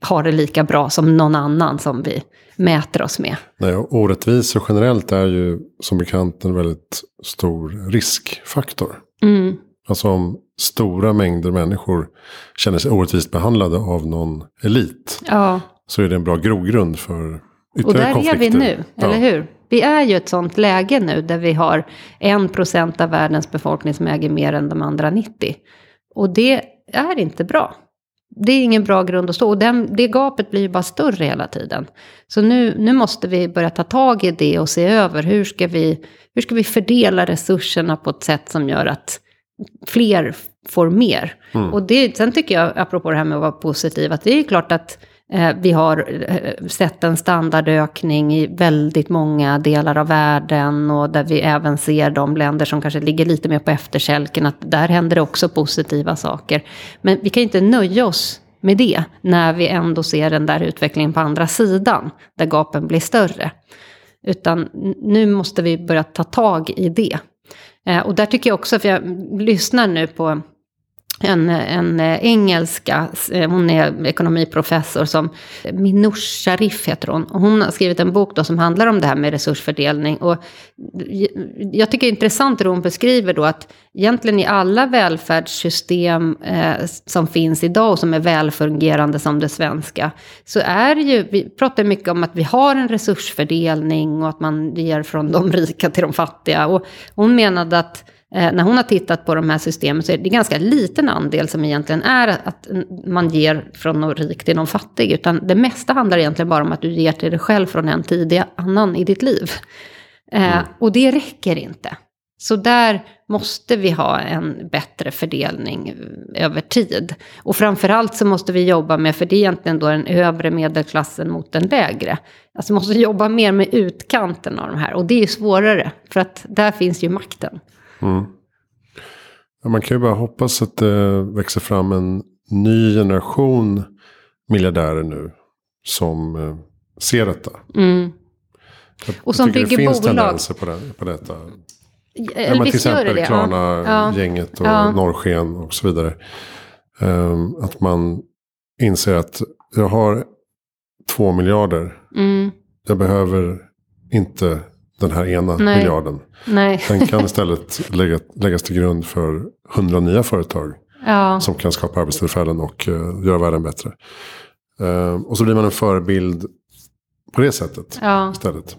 har det lika bra som någon annan som vi mäter oss med. Nej, orättvisor generellt är ju som bekant en väldigt stor riskfaktor. Mm. Alltså om stora mängder människor känner sig orättvist behandlade av någon elit. Ja. så är det en bra grogrund för och där konflikter. är vi nu, ja. eller hur? Vi är ju ett sånt läge nu där vi har en procent av världens befolkning som äger mer än de andra 90. Och det är inte bra. Det är ingen bra grund att stå. Och den, det gapet blir ju bara större hela tiden. Så nu, nu måste vi börja ta tag i det och se över hur ska vi, hur ska vi fördela resurserna på ett sätt som gör att fler får mer. Mm. Och det, sen tycker jag, apropå det här med att vara positiv, att det är klart att Eh, vi har eh, sett en standardökning i väldigt många delar av världen och där vi även ser de länder som kanske ligger lite mer på efterkälken att där händer det också positiva saker. Men vi kan inte nöja oss med det när vi ändå ser den där utvecklingen på andra sidan där gapen blir större. Utan nu måste vi börja ta tag i det. Eh, och där tycker jag också, för jag lyssnar nu på en, en eh, engelska, eh, hon är ekonomiprofessor som eh, Minouche Sharif heter hon. Hon har skrivit en bok då som handlar om det här med resursfördelning. Och jag tycker det är intressant hur hon beskriver då att egentligen i alla välfärdssystem eh, som finns idag och som är välfungerande som det svenska. Så är det ju, vi pratar mycket om att vi har en resursfördelning och att man ger från de rika till de fattiga. Och hon menade att när hon har tittat på de här systemen så är det ganska liten andel som egentligen är att man ger från någon rik till någon fattig. Utan det mesta handlar egentligen bara om att du ger till dig själv från en tidig annan i ditt liv. Eh, mm. Och det räcker inte. Så där måste vi ha en bättre fördelning över tid. Och framförallt så måste vi jobba med, för det är egentligen då den övre medelklassen mot den lägre. Alltså vi måste jobba mer med utkanten av de här. Och det är svårare, för att där finns ju makten. Mm. Ja, man kan ju bara hoppas att det växer fram en ny generation miljardärer nu. Som eh, ser detta. Mm. och som bygger bolag. Det finns tendenser på, det, på detta. Ja, men till exempel Klarna-gänget och ja. Norrsken och så vidare. Um, att man inser att jag har två miljarder. Mm. Jag behöver inte den här ena Nej. miljarden. Nej. Den kan istället lägga, läggas till grund för hundra nya företag. Ja. Som kan skapa arbetstillfällen och uh, göra världen bättre. Uh, och så blir man en förebild på det sättet ja. istället.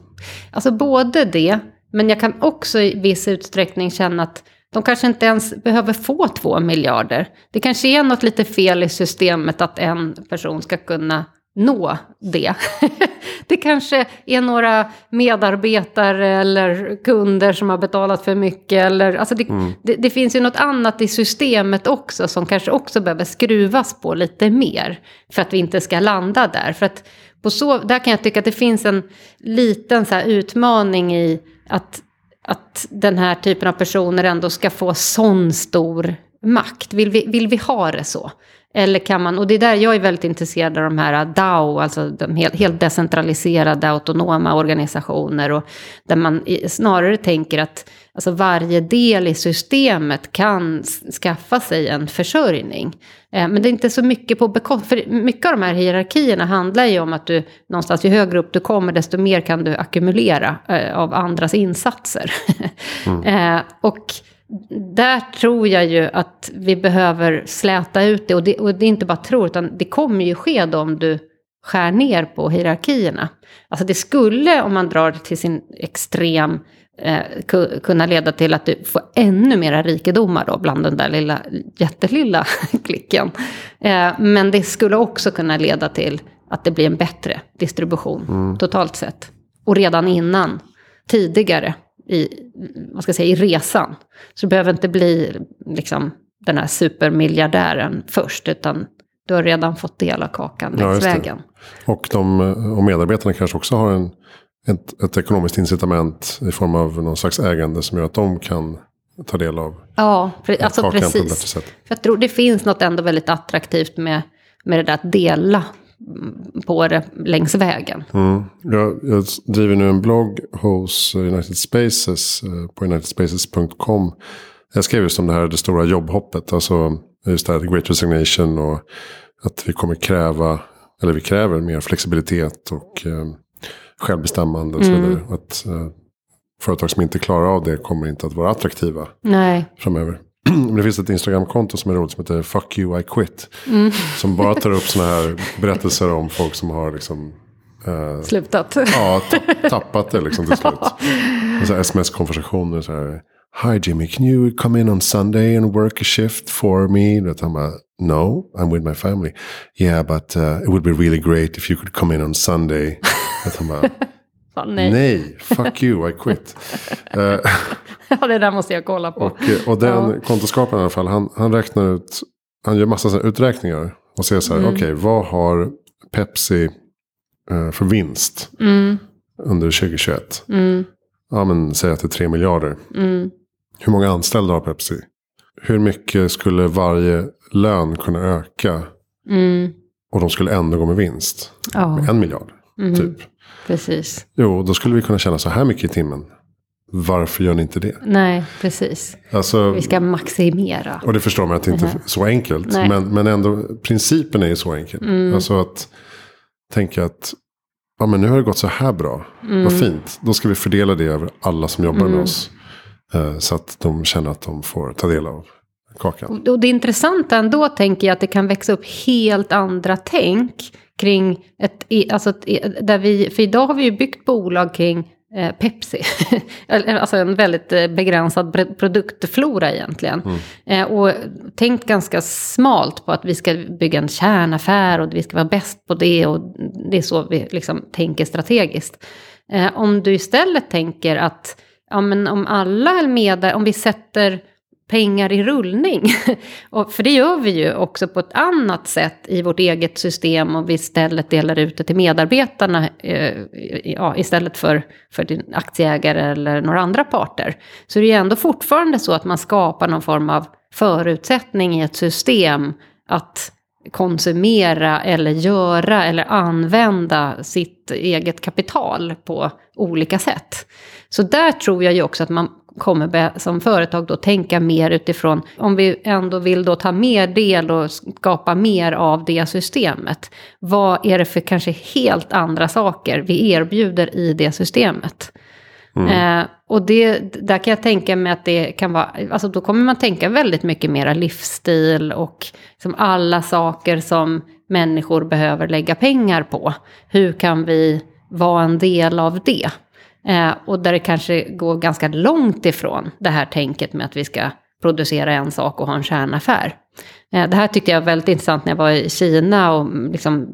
Alltså både det, men jag kan också i viss utsträckning känna att de kanske inte ens behöver få två miljarder. Det kanske är något lite fel i systemet att en person ska kunna nå det. det kanske är några medarbetare eller kunder som har betalat för mycket. Eller, alltså det, mm. det, det, finns ju något annat i systemet också som kanske också behöver skruvas på lite mer. För att vi inte ska landa där. För att på så, där kan jag tycka att det finns en liten så utmaning i att, att den här typen av personer ändå ska få sån stor makt. Vill vi, vill vi ha det så? Eller kan man, och det är där jag är väldigt intresserad av de här DAO, alltså de helt, helt decentraliserade autonoma organisationer. Och där man snarare tänker att alltså varje del i systemet kan skaffa sig en försörjning. Eh, men det är inte så mycket på bekostnad, för mycket av de här hierarkierna handlar ju om att du någonstans, ju högre upp du kommer, desto mer kan du ackumulera eh, av andras insatser. Mm. Eh, och där tror jag ju att vi behöver släta ut det. Och, det. och det är inte bara tror, utan det kommer ju ske då om du skär ner på hierarkierna. Alltså det skulle, om man drar det till sin extrem, eh, kunna leda till att du får ännu mera rikedomar då bland den där lilla jättelilla klicken. Eh, men det skulle också kunna leda till att det blir en bättre distribution mm. totalt sett. Och redan innan, tidigare, i, vad ska jag säga, i resan. Så det behöver inte bli liksom, den här supermiljardären först, utan du har redan fått del av kakan längs ja, vägen. Och, de, och medarbetarna kanske också har en, ett, ett ekonomiskt incitament i form av någon slags ägande som gör att de kan ta del av ja, för, alltså kakan precis. på ett bättre sätt. För jag tror det finns något ändå väldigt attraktivt med, med det där att dela på det längs vägen. Mm. Jag, jag, driver nu en blogg hos United Spaces eh, på unitedspaces.com. Jag skrev just om det här det stora jobbhoppet. Alltså just det här Great Resignation och att vi kommer kräva, eller vi kräver mer flexibilitet och eh, självbestämmande och så mm. Att eh, företag som inte klarar av det kommer inte att vara attraktiva Nej. framöver. Det finns ett Instagramkonto som är roligt som heter Fuck you I quit. Som bara tar upp sådana här berättelser om folk som har liksom Slutat. ja, ta- tappat det liksom till slut. Och Sms-konversationer så här. Hi Jimmy, can you come in on Sunday and work a shift for me? Vet han bara, no, I'm with my family. Yeah, but uh, it would be really great if you could come in on Sunday. Vet han bara, Nej. nej, fuck you, I quit. Eh, Ja, det där måste jag kolla på. och, eh, och den kontoskaparen i alla fall, han, han räknar ut, han gör massa så uträkningar. Och ser så här, Mm. okej, vad har Pepsi eh, för vinst Mm, under 2021? mm, Ja, men säg att det är 3 miljarder. mm, Hur många anställda har Pepsi? Hur mycket skulle varje lön kunna öka? mm. Och de skulle ändå gå med vinst. Ja, En miljard, mhm, typ. Precis. Jo, då skulle vi kunna tjäna så här mycket i timmen. Varför gör ni inte det? Nej, precis. Alltså, Vi ska maximera. och det förstår man att det inte är så enkelt. Nej. Men, men ändå, principen är ju så enkel. Mm. Alltså att tänka att ja, men nu har det gått så här bra. Mm. Vad fint. Då ska vi fördela det över alla som jobbar med oss. Eh, så att de känner att de får ta del av kakan. Och det intressanta ändå tänker jag att det kan växa upp helt andra tänk kring ett, i- alltså ett, i- där vi, för idag har vi ju byggt bolag kring eh, Pepsi. Alltså en väldigt eh, begränsad produktflora egentligen. Eh, och tänkt ganska smalt på att vi ska bygga en kärnaffär och vi ska vara bäst på det och det är så vi liksom tänker strategiskt. Eh, om du istället tänker att ja, men om alla är med där, om vi sätter pengar i rullning. och, för det gör vi ju också på ett annat sätt i vårt eget system och vi istället delar ut det till medarbetarna eh, ja, istället för, för din aktieägare eller några andra parter. Så det är ändå fortfarande så att man skapar någon form av förutsättning i ett system att konsumera eller göra eller använda sitt eget kapital på olika sätt. Så där tror jag ju också att man kommer som företag då tänka mer utifrån, om vi ändå vill då ta mer del och skapa mer av det systemet. Vad är det för kanske helt andra saker vi erbjuder i det systemet? Eh, och det, där kan jag tänka mig att det kan vara, alltså då kommer man tänka väldigt mycket mera livsstil och som alla saker som människor behöver lägga pengar på. Hur kan vi vara en del av det? Eh, och där det kanske går ganska långt ifrån det här tänket med att vi ska producera en sak och ha en kärnaffär. Eh, Det här tyckte jag var väldigt intressant när jag var i Kina och mm, liksom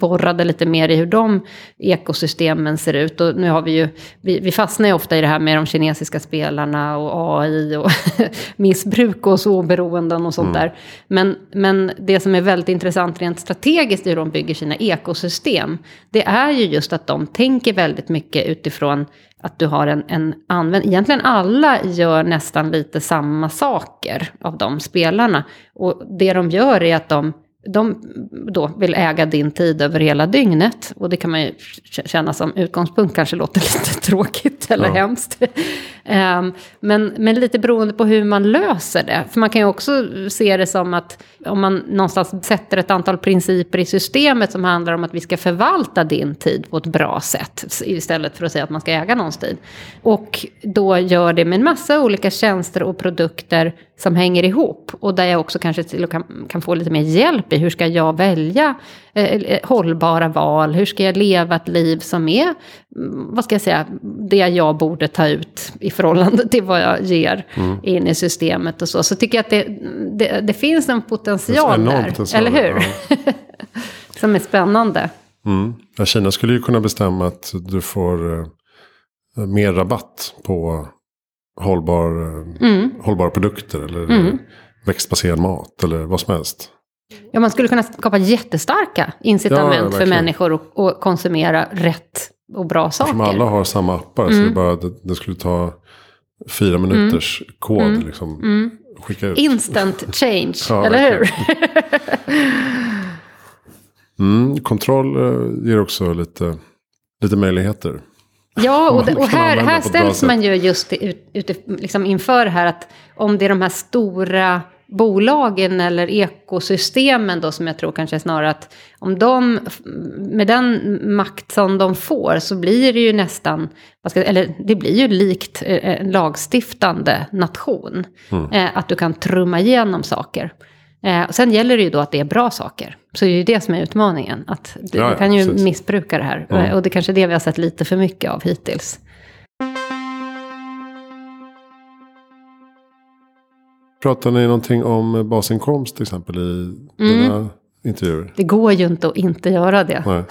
borrade lite mer i hur de ekosystemen ser ut. Och nu har vi ju, vi, vi fastnar ju ofta i det här med de kinesiska spelarna och AI och missbruk och så beroenden och sånt där. Men, men det som är väldigt intressant rent strategiskt i hur de bygger sina ekosystem, det är ju just att de tänker väldigt mycket utifrån att du har en, en använd... Egentligen alla gör nästan lite samma saker av de spelarna. Och det de gör är att de, de då vill äga din tid över hela dygnet. Och det kan man ju känna som utgångspunkt kanske låter lite tråkigt eller Ja. hemskt. Ehm, men, men lite beroende på hur man löser det. För man kan ju också se det som att om man någonstans sätter ett antal principer i systemet som handlar om att vi ska förvalta din tid på ett bra sätt. Istället för att säga att man ska äga någons tid. Och då gör det med en massa olika tjänster och produkter som hänger ihop. Och där jag också kanske till och kan, kan få lite mer hjälp i hur ska jag välja eh, hållbara val. Hur ska jag leva ett liv som är, mm, vad ska jag säga, det jag borde ta ut i förhållande till vad jag ger in i systemet och så. Så tycker jag att det, det, det finns en potential där, potential, eller hur? som är spännande. Mm. Ja, Kina skulle ju kunna bestämma att du får eh, mer rabatt på hållbar, eh, Mm. hållbara produkter. Eller eh, växtbaserad mat eller vad som helst. Ja, man skulle kunna skapa jättestarka incitament Ja, för människor att, att konsumera rätt och bra saker. Som alla har samma appar. Så Mm. det, bara, det, det skulle ta fyra minuters kod. Mm. Liksom, skicka ut. Instant change, Ja, eller hur? Mm, kontroll eh, ger också lite, lite möjligheter. Ja, och, det, och här, här ställs man ju just ut, ut, liksom inför här att om det är de här stora bolagen eller ekosystemen då som jag tror kanske är snarare att om de, med den makt som de får så blir det ju nästan, eller det blir ju likt eh, en lagstiftande nation. Mm. Eh, att du kan trumma igenom saker. Eh, och sen gäller det ju då att det är bra saker. Så det är ju det som är utmaningen. Att du, ja, kan ju precis. missbruka det här. Mm. Och det är kanske är det vi har sett lite för mycket av hittills. Pratar ni någonting om basinkomst till exempel i mm. dina intervjuer? Det går ju inte att inte göra det.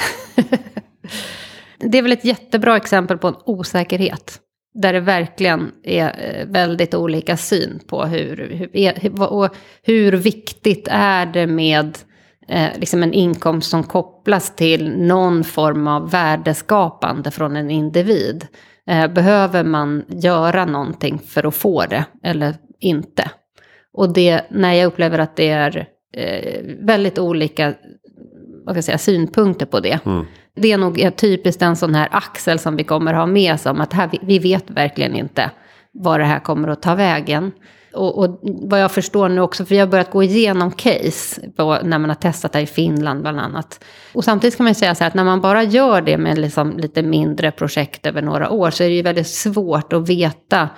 det är väl ett jättebra exempel på en osäkerhet. Där det verkligen är eh, väldigt olika syn på hur, hur, och hur viktigt är det med eh, liksom en inkomst som kopplas till någon form av värdeskapande från en individ. Eh, behöver man göra någonting för att få det eller inte? Och det, när jag upplever att det är eh, väldigt olika vad ska jag säga, synpunkter på det. Mm. Det är nog typiskt en sån här axel som vi kommer ha med oss om att här, vi, vet verkligen inte var det här kommer att ta vägen. Och, och, vad jag förstår nu också, för jag har börjat gå igenom case på, när man har testat det i Finland bland annat. Och samtidigt kan man ju säga så här att när man bara gör det med liksom lite mindre projekt över några år så är det ju väldigt svårt att veta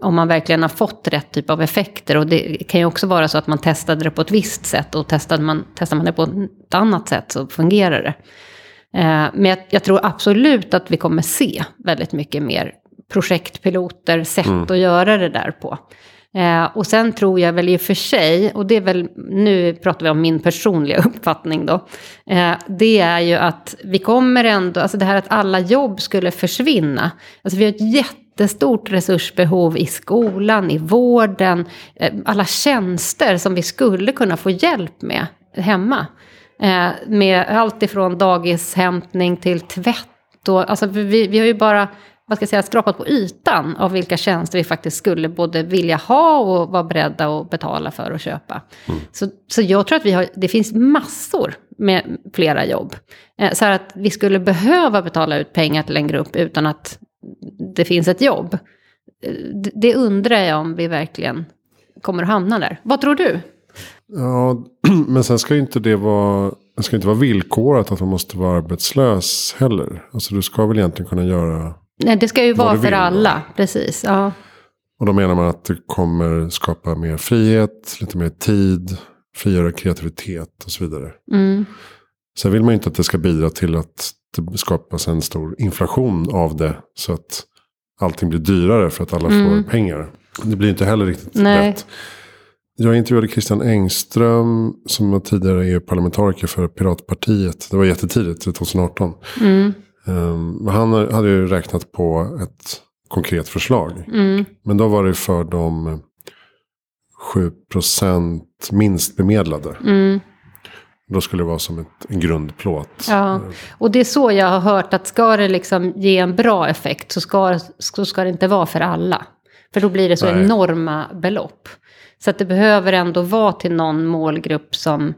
om man verkligen har fått rätt typ av effekter. Och det kan ju också vara så att man testade det på ett visst sätt och testade man, testar man det på ett annat sätt så fungerar det. Eh, men jag, jag, tror absolut att vi kommer se väldigt mycket mer projektpiloter, sätt mm. att göra det där på. Eh, och sen tror jag väl i och för sig, och det är väl, nu pratar vi om min personliga uppfattning då, eh, det är ju att vi kommer ändå, alltså det här att alla jobb skulle försvinna, alltså vi har ett jätte jättestort resursbehov i skolan, i vården, eh, alla tjänster som vi skulle kunna få hjälp med hemma. Eh, med allt ifrån dagishämtning till tvätt. Och, alltså vi, vi har ju bara vad ska jag säga, skrapat på ytan av vilka tjänster vi faktiskt skulle både vilja ha och vara beredda att betala för att köpa. Mm. Så, så jag tror att vi har, det finns massor med flera jobb. Eh, så att vi skulle behöva betala ut pengar till en grupp utan att det finns ett jobb. Det undrar jag om vi verkligen kommer att hamna där. Vad tror du? Ja, men sen ska ju inte det vara, det ska inte vara villkorat att man måste vara arbetslös heller. Alltså du ska väl egentligen kunna göra Nej, det ska ju vara för alla, precis. Ja. Och då menar man att det kommer skapa mer frihet, lite mer tid, frigöra kreativitet och så vidare. Mm. Sen vill man ju inte att det ska bidra till att det skapas en stor inflation av det. Så att allting blir dyrare för att alla mm. får pengar. Det blir inte heller riktigt Nej. rätt. Jag intervjuade Christian Engström som var tidigare EU-parlamentariker för Piratpartiet. Det var jättetidigt, 2018. Mm. Um, han hade ju räknat på ett konkret förslag. Mm. Men då var det för de 7% minst bemedlade. Mm. Då skulle det vara som ett, en grundplåt. Ja, och det är så jag har hört att ska det liksom ge en bra effekt så ska, så ska det inte vara för alla. För då blir det så Nej. enorma belopp. Så att det behöver ändå vara till någon målgrupp som,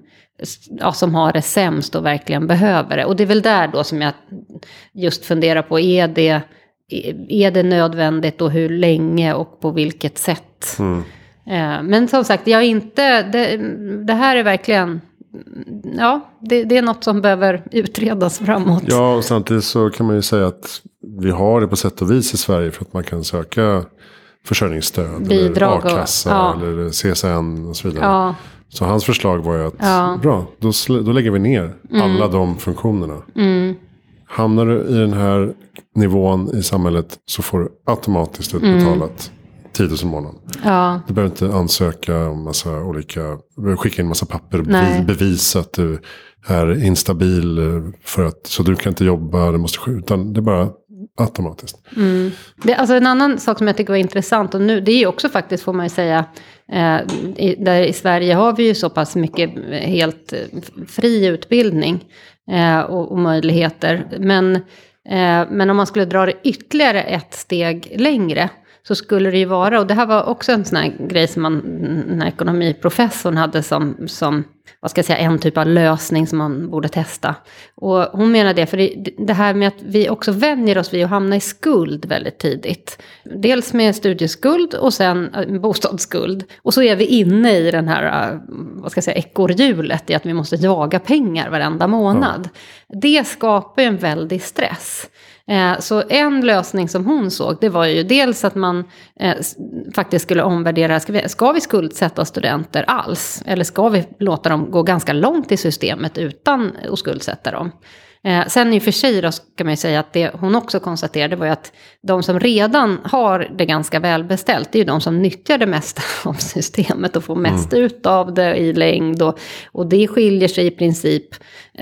ja, som har det sämst och verkligen behöver det. Och det är väl där då som jag just funderar på, är det, är det nödvändigt och hur länge och på vilket sätt? Mm. Eh, men som sagt, jag inte, det, det här är verkligen ja, det, det, är något som behöver utredas framåt. Ja, och samtidigt så kan man ju säga att vi har det på sätt och vis i Sverige för att man kan söka försörjningsstöd. Bidrag eller a-kassa ja. eller CSN och så vidare. Ja. Så hans förslag var ju att, ja. bra, då, då lägger vi ner mm. alla de funktionerna. Mm. Hamnar du i den här nivån i samhället så får du automatiskt utbetalat. Mm. 10 000 i månaden. Ja. Du behöver inte ansöka om massa olika, skicka in massa papper och Nej. bevisa att du är instabil för att, så du kan inte jobba, du måste utan det är bara automatiskt. Mm. Det, alltså en annan sak som jag tycker var intressant, och nu, det är ju också faktiskt, får man ju säga, eh, i, där i Sverige har vi ju så pass mycket helt fri utbildning eh, och, och, möjligheter. Men, eh, men om man skulle dra det ytterligare ett steg längre, så skulle det ju vara, och det här var också en sån här grej som man, den här ekonomiprofessorn hade som, som vad ska jag säga, en typ av lösning som man borde testa. Och hon menar det, för det, det här med att vi också vänjer oss vid att hamna i skuld väldigt tidigt. Dels med studieskuld och sen äh, bostadsskuld. Och så är vi inne i den här, äh, vad ska jag säga, ekorrhjulet i att vi måste jaga pengar varenda månad. Ja. Det skapar ju en väldig stress. Eh, så en lösning som hon såg, det var ju dels att man eh, faktiskt skulle omvärdera, ska vi, ska vi skuldsätta studenter alls? Eller ska vi låta dem gå ganska långt i systemet utan att skuldsätta dem? Eh, sen i och för sig då ska man ju säga att det hon också konstaterade var ju att de som redan har det ganska välbeställt, det är ju de som nyttjar det mesta av systemet och får mest mm. ut av det i längd. Och, och det skiljer sig i princip,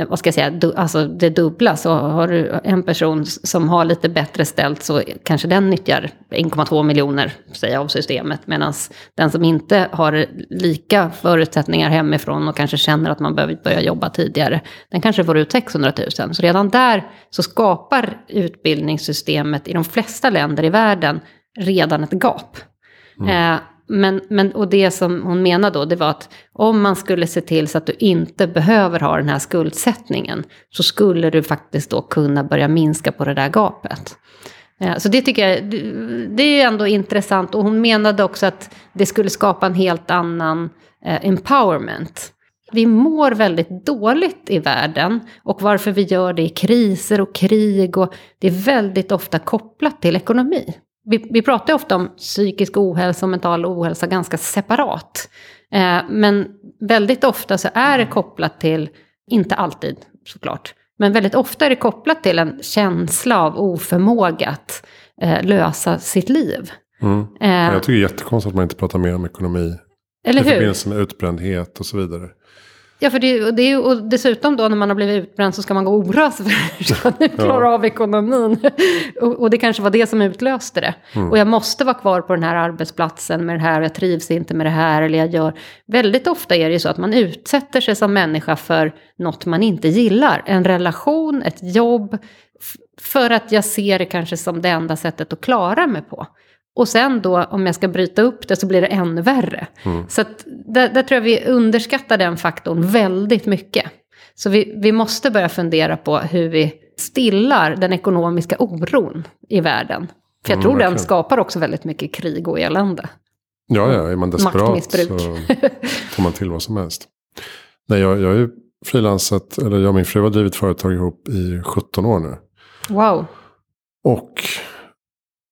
vad ska jag säga, du, alltså det dubbla. Så har du en person som har lite bättre ställt så kanske den nyttjar 1,2 miljoner säg, av systemet. Medan den som inte har lika förutsättningar hemifrån och kanske känner att man behöver börja jobba tidigare, den kanske får ut 600 000. Så redan där så skapar utbildningssystemet i de flesta länder i världen redan ett gap. Mm. Eh, men, men, och det som hon menade då, det var att om man skulle se till så att du inte behöver ha den här skuldsättningen, så skulle du faktiskt då kunna börja minska på det där gapet. Så det tycker jag, det är ändå intressant. Och hon menade också att det skulle skapa en helt annan eh, empowerment vi mår väldigt dåligt i världen. Och varför vi gör det i kriser och krig. Och det är väldigt ofta kopplat till ekonomi. Vi, vi pratar ofta om psykisk ohälsa och mental ohälsa ganska separat. Eh, men väldigt ofta så är det kopplat till, inte alltid såklart, men väldigt ofta är det kopplat till en känsla av oförmåga att eh, lösa sitt liv. Mm. Eh, jag tycker det är jättekonstigt att man inte pratar mer om ekonomi. Eller hur? I förbindelse med utbrändhet och så vidare. Ja, för det, och, det, och dessutom då när man har blivit utbränd så ska man gå sig för att nu klara ja. av ekonomin. och, och, det kanske var det som utlöste det. Mm. Och jag måste vara kvar på den här arbetsplatsen med det här, jag trivs inte med det här, eller jag gör... Väldigt ofta är det ju så att man utsätter sig som människa för något man inte gillar. En relation, ett jobb, för att jag ser det kanske som det enda sättet att klara mig på. Och sen då, om jag ska bryta upp det, så blir det ännu värre. Mm. Så att, där, där, tror jag vi underskattar den faktorn väldigt mycket. Så vi, vi måste börja fundera på hur vi stillar den ekonomiska oron i världen. För jag mm, tror den skapar också väldigt mycket krig och elände. Ja, ja, är man desperat så får man till vad som helst. Nej, jag, jag ju frilansat, eller jag och min fru har drivit företag ihop i 17 år nu. Wow. Och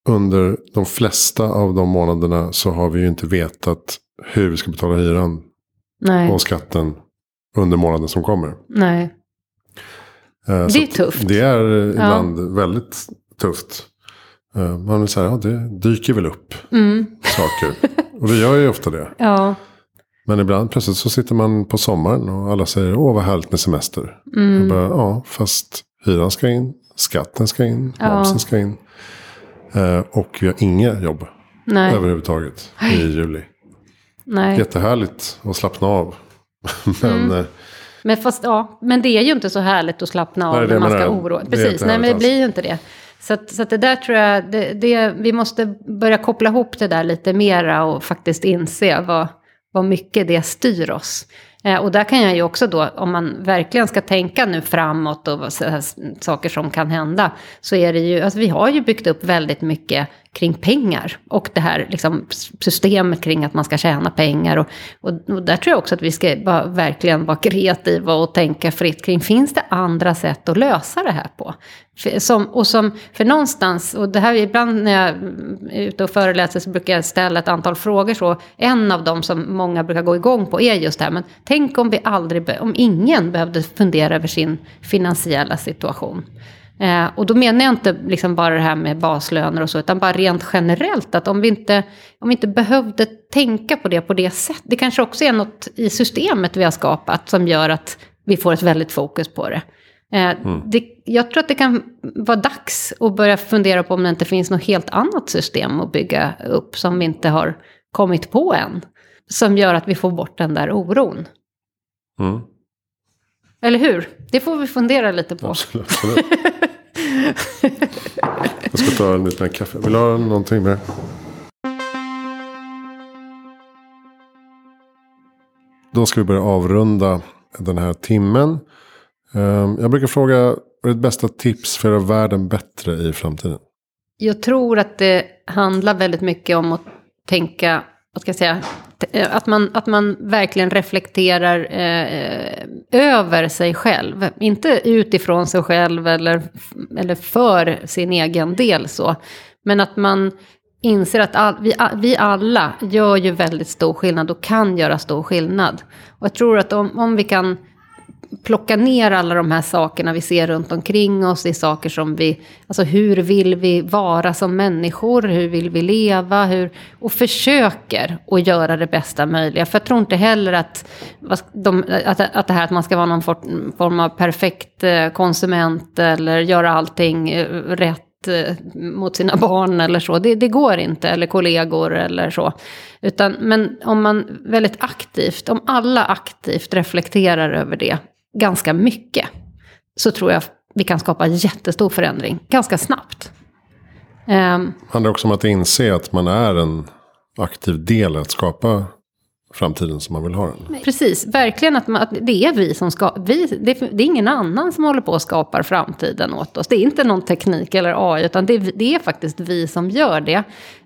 under de flesta av de månaderna så har vi ju inte vetat hur vi ska betala hyran Nej. och skatten under månaden som kommer. Nej. Eh, det är tufft. Det är ibland ja. väldigt tufft. Eh, man vill säga, ja det dyker väl upp mm. saker. Och det gör ju ofta det. Ja. Men ibland plötsligt så sitter man på sommaren och alla säger, åh vad härligt med semester. Mm. Bara, ja, fast hyran ska in, skatten ska in, ja. momsen ska in. Eh, och vi har inga jobb Nej. överhuvudtaget i juli. Nej. Jättehärligt att slappna av. men, mm. Eh, men, fast, ja, men det är ju inte så härligt att slappna av när man ska oroa Precis, nej men det blir ju inte det. Så, att, så att det där tror jag, det, det, vi måste börja koppla ihop det där lite mera och faktiskt inse vad, vad mycket det styr oss. Eh, och där kan jag ju också då, om man verkligen ska tänka nu framåt och saker som kan hända, så är det ju, alltså vi har ju byggt upp väldigt mycket kring pengar och det här liksom, systemet kring att man ska tjäna pengar. Och, och, och där tror jag också att vi ska bara, verkligen vara kreativa och tänka fritt kring, finns det andra sätt att lösa det här på? För, som, och som, för någonstans, och det här ibland när jag mm, är ute och föreläser så brukar jag ställa ett antal frågor så. En av dem som många brukar gå igång på är just det här, men tänk om vi aldrig, om ingen behövde fundera över sin finansiella situation. Eh, och då menar jag inte liksom bara det här med baslöner och så, utan bara rent generellt att om vi inte, om vi inte behövde tänka på det på det sättet, det kanske också är något i systemet vi har skapat som gör att vi får ett väldigt fokus på det. Eh, mm. Det, jag tror att det kan vara dags att börja fundera på om det inte finns något helt annat system att bygga upp som vi inte har kommit på än. Som gör att vi får bort den där oron. Mm. Eller hur? Det får vi fundera lite på. Absolut. jag ska ta en liten kaffe. Vill du ha någonting mer? Då ska vi börja avrunda den här timmen. Ehm, jag brukar fråga, vad är ditt bästa tips för att göra världen bättre i framtiden? Jag tror att det handlar väldigt mycket om att tänka, vad ska jag säga, eh, att man, att man verkligen reflekterar eh, över sig själv. Inte utifrån sig själv eller, eller för sin egen del så. Men att man inser att all, vi, vi alla gör ju väldigt stor skillnad och kan göra stor skillnad. Och jag tror att om, om vi kan plocka ner alla de här sakerna vi ser runt omkring oss. Det är saker som vi, alltså hur vill vi vara som människor? Hur vill vi leva? Hur, och försöker att göra det bästa möjliga. För jag tror inte heller att, de, att, att det här att man ska vara någon form av perfekt eh, konsument eller göra allting eh, rätt eh, mot sina barn eller så. Det, det, går inte, eller kollegor eller så. Utan, men om man väldigt aktivt, om alla aktivt reflekterar över det ganska mycket, så tror jag vi kan skapa jättestor förändring ganska snabbt. Um, det handlar också om att inse att man är en aktiv del att skapa framtiden som man vill ha den. Precis, verkligen att, man, att det är vi som ska, vi, det, det, är ingen annan som håller på och skapar framtiden åt oss. Det är inte någon teknik eller AI, utan det, det är faktiskt vi som gör det.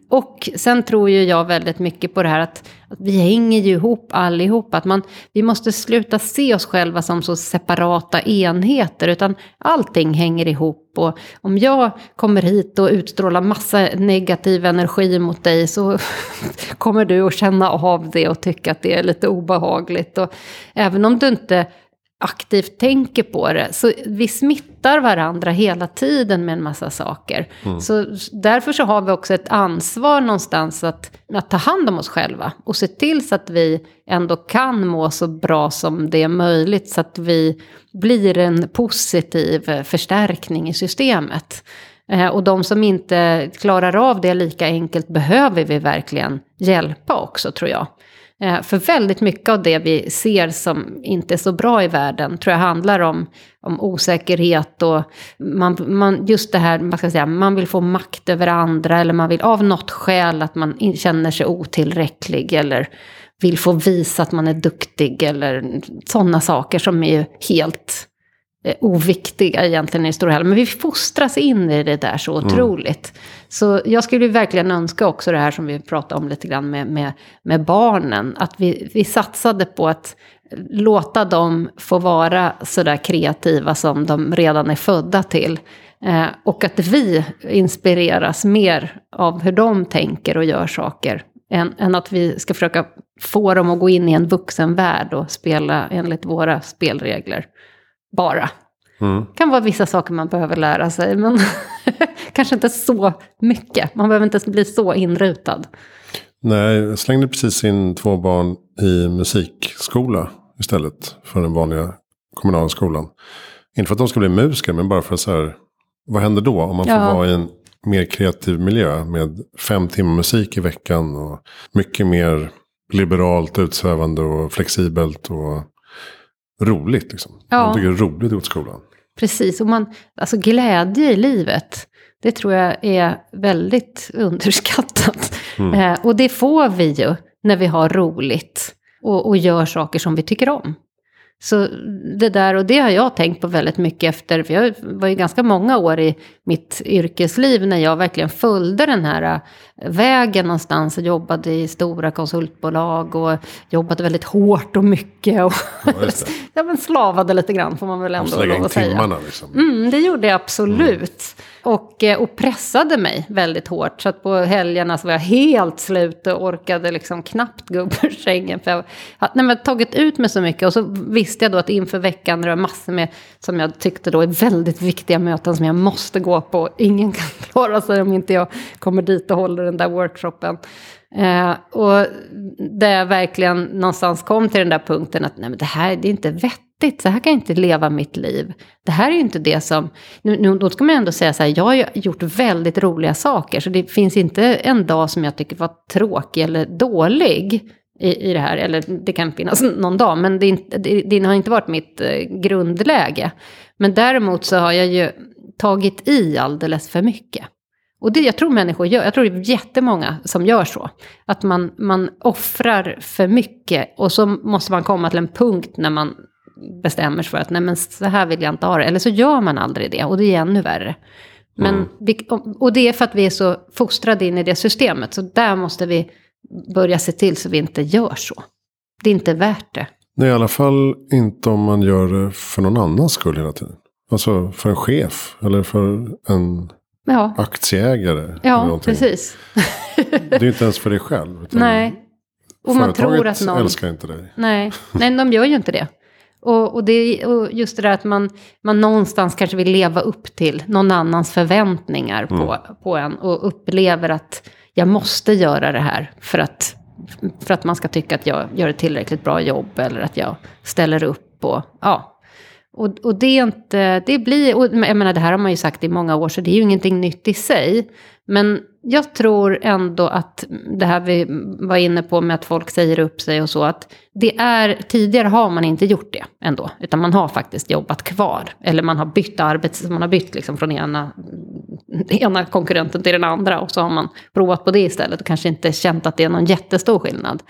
Och sen tror ju jag väldigt mycket på det här att, att vi hänger ju ihop allihop. Att man, vi måste sluta se oss själva som så separata enheter. Utan allting hänger ihop. Och om jag kommer hit och utstrålar massa negativ energi mot dig så kommer du att känna av det och tycka att det är lite obehagligt. Och även om du inte aktivt tänker på det. Så vi smittar varandra hela tiden med en massa saker. Mm. Så därför så har vi också ett ansvar någonstans att, att ta hand om oss själva. Och se till så att vi ändå kan må så bra som det är möjligt. Så att vi blir en positiv förstärkning i systemet. Eh, och de som inte klarar av det lika enkelt behöver vi verkligen hjälpa också tror jag. Eh, för väldigt mycket av det vi ser som inte är så bra i världen tror jag handlar om, om osäkerhet och man, man, just det här, man, ska säga, man vill få makt över andra eller man vill av något skäl att man känner sig otillräcklig eller vill få visa att man är duktig eller sådana saker som är helt oviktiga egentligen i stora hela. Men vi fostras in i det där så mm. otroligt. Mm. Så jag skulle verkligen önska också det här som vi pratade om lite grann med, med, med barnen. Att vi, vi satsade på att låta dem få vara sådär kreativa som de redan är födda till. Eh, och att vi inspireras mer av hur de tänker och gör saker. Än, än att vi ska försöka få dem att gå in i en vuxenvärld och spela enligt våra spelregler. Bara. Mm. kan vara vissa saker man behöver lära sig, men kanske inte så mycket. Man behöver inte bli så inrutad. Nej, jag slängde precis in två barn i musikskola istället för den vanliga kommunala skolan. Inte för att de ska bli musiker, men bara för att så här, vad händer då om man får ja. vara i en mer kreativ miljö med fem timmar musik i veckan och mycket mer liberalt, utsvävande och flexibelt och roligt. Liksom. Ja. Man tycker det är roligt att gå till skolan. Precis, och man, alltså glädje i livet, det tror jag är väldigt underskattat. Mm. Eh, och det får vi ju när vi har roligt och, och gör saker som vi tycker om. Så det där, och det har jag tänkt på väldigt mycket efter, för jag var ju ganska många år i mitt yrkesliv när jag verkligen följde den här vägen någonstans och jobbade i stora konsultbolag och jobbade väldigt hårt och mycket. Och ja, men slavade lite grann får man väl ändå lov att säga. Timmarna, liksom. Mm, det gjorde jag absolut. Mm. Och, eh, och pressade mig väldigt hårt. Så att på helgerna så var jag helt slut och orkade liksom knappt gå upp ur sängen. För jag hade tagit ut mig så mycket. Och så visste jag då att inför veckan det var massor med, som jag tyckte då är väldigt viktiga möten som jag måste gå på. Ingen kan klara sig om inte jag kommer dit och håller den där workshopen. Eh, och där jag verkligen någonstans kom till den där punkten att nej men det här det är inte vettigt, så här kan jag inte leva mitt liv. Det här är ju inte det som, nu, nu, då ska man ändå säga så här, jag har ju gjort väldigt roliga saker, så det finns inte en dag som jag tycker var tråkig eller dålig i, i det här, eller det kan finnas någon dag, men det, det, det har inte varit mitt eh, grundläge. Men däremot så har jag ju tagit i alldeles för mycket. Och det jag tror människor gör, jag tror det är jättemånga som gör så. Att man, man offrar för mycket och så måste man komma till en punkt när man bestämmer sig för att nej men så här vill jag inte ha det. Eller så gör man aldrig det och det är ännu värre. Men Mm. vi, och det är för att vi är så fostrade in i det systemet. Så där måste vi börja se till så vi inte gör så. Det är inte värt det. Nej, i alla fall inte om man gör det för någon annans skull hela tiden. Alltså för en chef eller för en Ja, aktieägare. ja precis. Det är inte ens för dig själv. Nej. Och man tror att någon... älskar inte dig. Nej, nej de gör ju inte det. Och, och, det, och just det där att man, man någonstans kanske vill leva upp till någon annans förväntningar på, på en. Och upplever att jag måste göra det här för att, för att man ska tycka att jag gör ett tillräckligt bra jobb. Eller att jag ställer upp. Och, ja och, och det är inte, det blir, och jag menar det här har man ju sagt i många år så det är ju ingenting nytt i sig. Men jag tror ändå att det här vi var inne på med att folk säger upp sig och så, att det är, tidigare har man inte gjort det ändå, utan man har faktiskt jobbat kvar. Eller man har bytt arbete, man har bytt liksom från ena, ena konkurrenten till den andra och så har man provat på det istället och kanske inte känt att det är någon jättestor skillnad.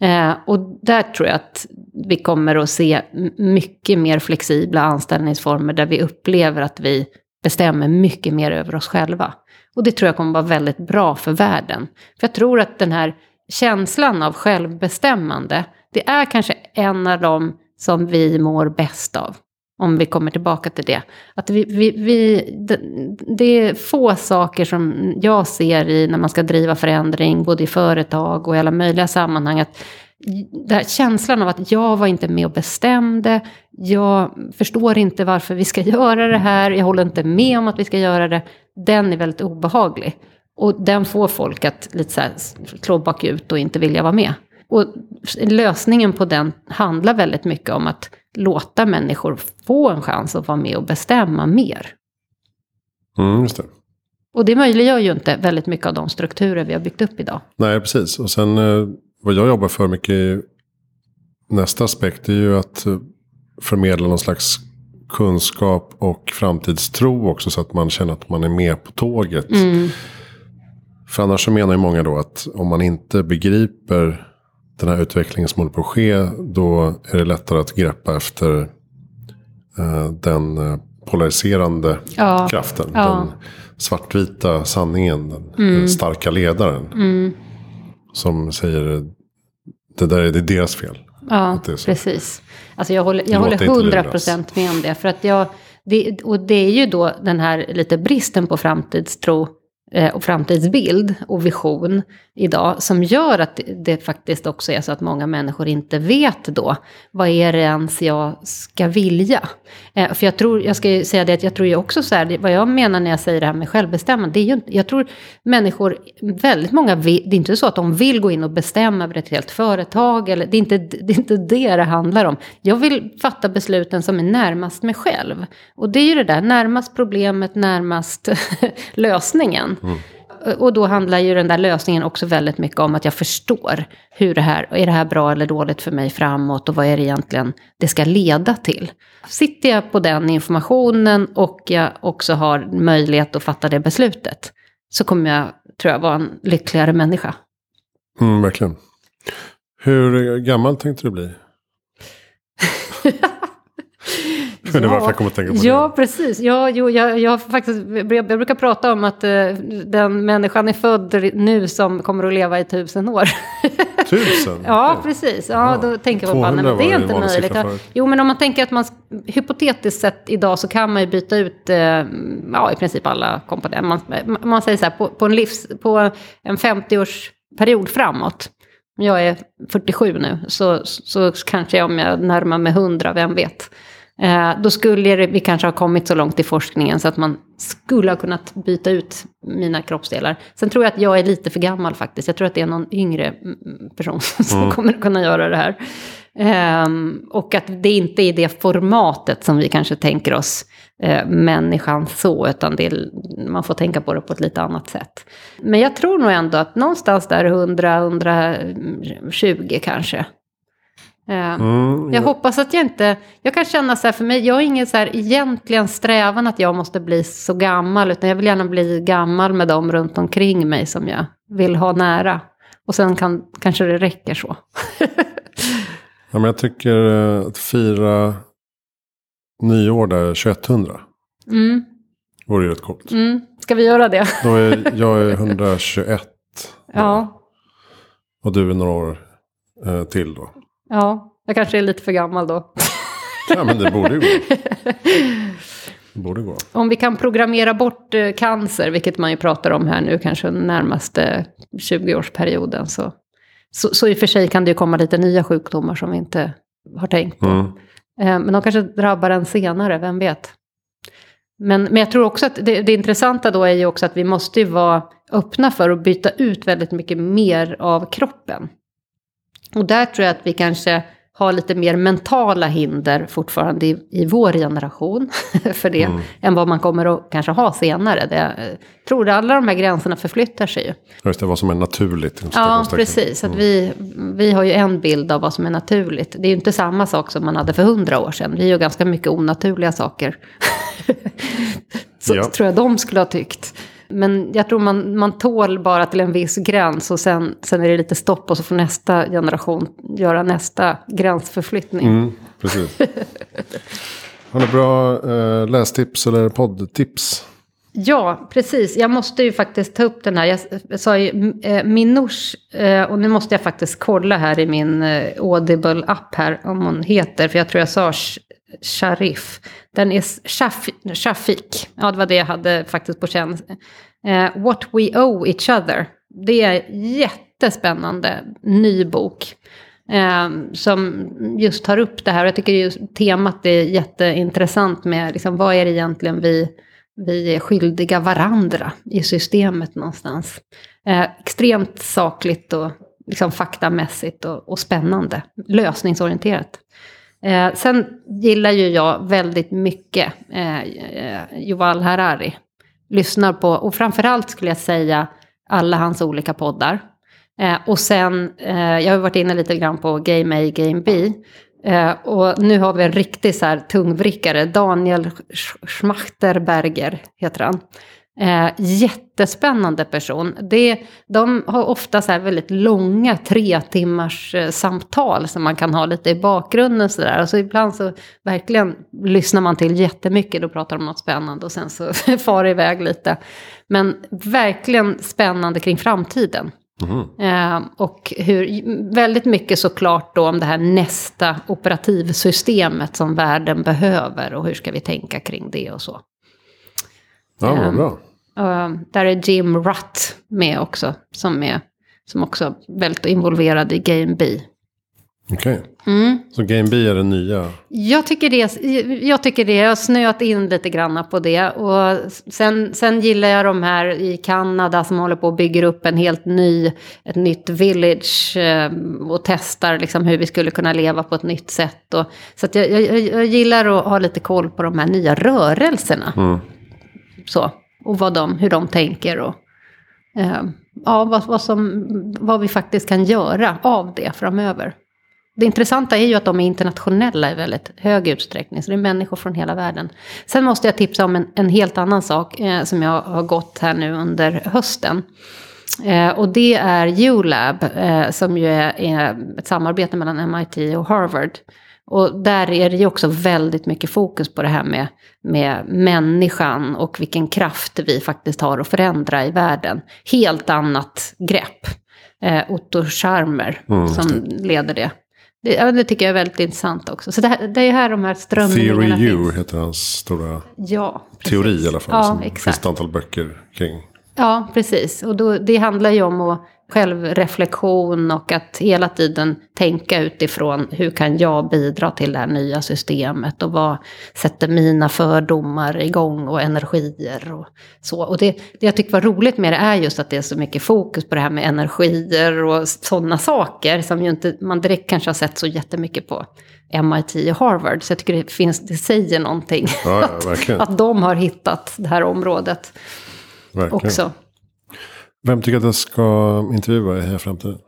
Eh, och där tror jag att vi kommer att se mycket mer flexibla anställningsformer där vi upplever att vi bestämmer mycket mer över oss själva. Och det tror jag kommer vara väldigt bra för världen. För jag tror att den här känslan av självbestämmande, det är kanske en av de som vi mår bäst av. Om vi kommer tillbaka till det. Att vi, vi, vi, det, det är få saker som jag ser i när man ska driva förändring, både i företag och i alla möjliga sammanhang. Att den här känslan av att jag var inte med och bestämde, jag förstår inte varför vi ska göra det här, jag håller inte med om att vi ska göra det, den är väldigt obehaglig. Och den får folk att lite så här slå bakut och inte vilja vara med. Och lösningen på den handlar väldigt mycket om att låta människor få en chans att vara med och bestämma mer. Mm, just det. Och det möjliggör ju inte väldigt mycket av de strukturer vi har byggt upp idag. Nej, precis. Och sen eh, vad jag jobbar för mycket i nästa aspekt är ju att eh, förmedla någon slags kunskap och framtidstro också. Så att man känner att man är med på tåget. För annars så menar ju många då att om man inte begriper den här utvecklingen som håller på att ske. Då är det lättare att greppa efter eh, den eh, polariserande Ja. kraften. Ja. Den svartvita sanningen. Den, den starka ledaren. Mm. Som säger det där är, det deras fel. Ja, precis. Alltså jag håller, jag håller inte 100 luras. procent med om det. För att jag, det, och det är ju då den här lite bristen på framtidstro eh, Eh, och framtidsbild och vision idag som gör att det, faktiskt också är så att många människor inte vet då vad är det ens jag ska vilja. Eh, för jag tror, jag ska ju säga det att jag tror ju också så här, vad jag menar när jag säger det här med självbestämmande, det är ju jag tror människor, väldigt många, vill, det är inte så att de vill gå in och bestämma över ett helt företag, eller det är, inte, det är inte det det handlar om. Jag vill fatta besluten som är närmast mig själv. Och det är ju det där, närmast problemet, närmast lösningen. Och då handlar ju den där lösningen också väldigt mycket om att jag förstår hur det här, är det här bra eller dåligt för mig framåt och vad är det egentligen det ska leda till. Sitter jag på den informationen och jag också har möjlighet att fatta det beslutet så kommer jag, tror jag, vara en lyckligare människa. Mm, verkligen. Hur gammal tänkte du bli? Det var varför jag kom att tänka på ja, det. precis. Ja, jo, jag, jag, faktiskt, jag brukar prata om att eh, den människan är född nu som kommer att leva i tusen år. Tusen? Ja, precis. Ja, Ja. då tänker man bara, 200 nej, men det är inte möjligt. Ja. Jo, men om man tänker att man, hypotetiskt sett idag så kan man ju byta ut, eh, ja, i princip alla komponenter. Man, man säger så här, på, på en livs, på en 50-årsperiod framåt, jag är 47 nu, så, så kanske jag, om jag närmar mig 100, vem vet. Eh, då skulle vi kanske ha kommit så långt i forskningen så att man skulle ha kunnat byta ut mina kroppsdelar. Sen tror jag att jag är lite för gammal faktiskt. Jag tror att det är någon yngre mm, person som kommer att kunna göra det här. Ehm, och att det inte är det formatet som vi kanske tänker oss eh, människan så, utan det är, man får tänka på det på ett lite annat sätt. Men jag tror nog ändå att någonstans där 100-120 kanske. Mm, Jag hoppas att jag inte, jag kan känna så här för mig, jag har ingen så här egentligen strävan att jag måste bli så gammal, utan jag vill gärna bli gammal med dem runt omkring mig som jag vill ha nära. Och sen kan, kanske det räcker så. Ja, men jag tycker eh, att fira nyår där 2100 Mm, vore ju rätt coolt. mm. Ska vi göra det? Då är jag är 121 Ja, och du är några år eh, till då. Ja, jag kanske är lite för gammal då. Ja men det borde ju gå. Det borde gå. Om vi kan programmera bort eh, cancer, vilket man ju pratar om här nu, kanske den närmaste 20-årsperioden, så, så, så i och för sig kan det ju komma lite nya sjukdomar som vi inte har tänkt på. Mm. Eh, Men de kanske drabbar en senare, vem vet? Men, men jag tror också att det, det intressanta då är ju också att vi måste ju vara öppna för att byta ut väldigt mycket mer av kroppen. Och där tror jag att vi kanske har lite mer mentala hinder fortfarande i, i vår generation för det, än vad man kommer att kanske ha senare. Det, jag tror att alla de här gränserna förflyttar sig ju. Just det, vad som är naturligt. Ja, precis. Att vi, vi har ju en bild av vad som är naturligt. Det är ju inte samma sak som man hade för hundra år sedan. Vi gör ganska mycket onaturliga saker. Så Ja. tror jag de skulle ha tyckt. Men jag tror man, man tål bara till en viss gräns och sen, sen är det lite stopp och så får nästa generation göra nästa gränsförflyttning. Mm, precis. Har ni bra eh, lästips eller poddtips? Ja, precis. Jag måste ju faktiskt ta upp den här. Jag sa ju eh, Minouche, eh, och nu måste jag faktiskt kolla här i min eh, Audible-app här om hon heter, för jag tror jag sa Sharif. Den är Shaf- Shafik. Ja, det var det jag hade faktiskt på känn. Eh, What We Owe Each Other. Det är jättespännande ny bok. Eh, som just tar upp det här. Och jag tycker just temat är jätteintressant med liksom, vad är det egentligen vi vi är skyldiga varandra i systemet någonstans. Eh, extremt sakligt och liksom faktamässigt och, och spännande. Lösningsorienterat. Eh, sen gillar ju jag väldigt mycket eh, Yuval Harari. Lyssnar på, och framförallt skulle jag säga, alla hans olika poddar. Eh, och sen, eh, jag har varit inne lite grann på Game A, Game B. Eh, och nu har vi en riktig så här tungvrickare, Daniel Schmachterberger heter han. Eh, jättespännande person. Det, de har ofta så väldigt långa tre timmars eh, samtal som man kan ha lite i bakgrunden. Så där. Och så ibland så verkligen lyssnar man till jättemycket, då pratar de om något spännande och sen så far det iväg lite. Men verkligen spännande kring framtiden. Eh, och hur, väldigt mycket såklart då om det här nästa operativsystemet som världen behöver och hur ska vi tänka kring det och så. Ja, vad Ehm, bra. Eh, där är Jim Rutt med också, som är som också är väldigt involverad i Game B. Okej. Mm. Så Game B är det nya. Jag tycker det, jag tycker det, jag har snöat in lite grann på det. Och sen, sen gillar jag de här i Kanada som håller på och bygger upp en helt ny, ett nytt village eh, och testar liksom hur vi skulle kunna leva på ett nytt sätt. Och, så jag, jag, jag gillar att ha lite koll på de här nya rörelserna. Mm. Så, och vad de, hur de tänker och eh, ja, vad, vad, som, vad vi faktiskt kan göra av det framöver. Det intressanta är ju att de är internationella i väldigt hög utsträckning, så det är människor från hela världen. Sen måste jag tipsa om en, en helt annan sak eh, som jag har gått här nu under hösten. Eh, och det är ULab, eh, som ju är, är ett samarbete mellan MIT och Harvard. Och där är det ju också väldigt mycket fokus på det här med, med människan och vilken kraft vi faktiskt har att förändra i världen. Helt annat grepp. Eh, Otto Scharmer Mm, som leder det. Det, ja, det tycker jag är väldigt intressant också. Så det, här, det är här de här strömningarna Theory U finns. heter hans stora Ja, precis. teori i alla fall. Ja, som exakt. finns ett antal böcker kring. Ja, precis. Och då, det handlar ju om att självreflektion och att hela tiden tänka utifrån hur kan jag bidra till det här nya systemet och vad sätter mina fördomar igång och energier och så. Och det, det jag tycker var roligt med det är just att det är så mycket fokus på det här med energier och sådana saker som ju inte man direkt kanske har sett så jättemycket på MIT och Harvard. Så jag tycker det, finns, det säger någonting. Ja, ja, att, att de har hittat det här området Verkligen. också. Vem tycker att jag ska intervjua i Heja Framtiden?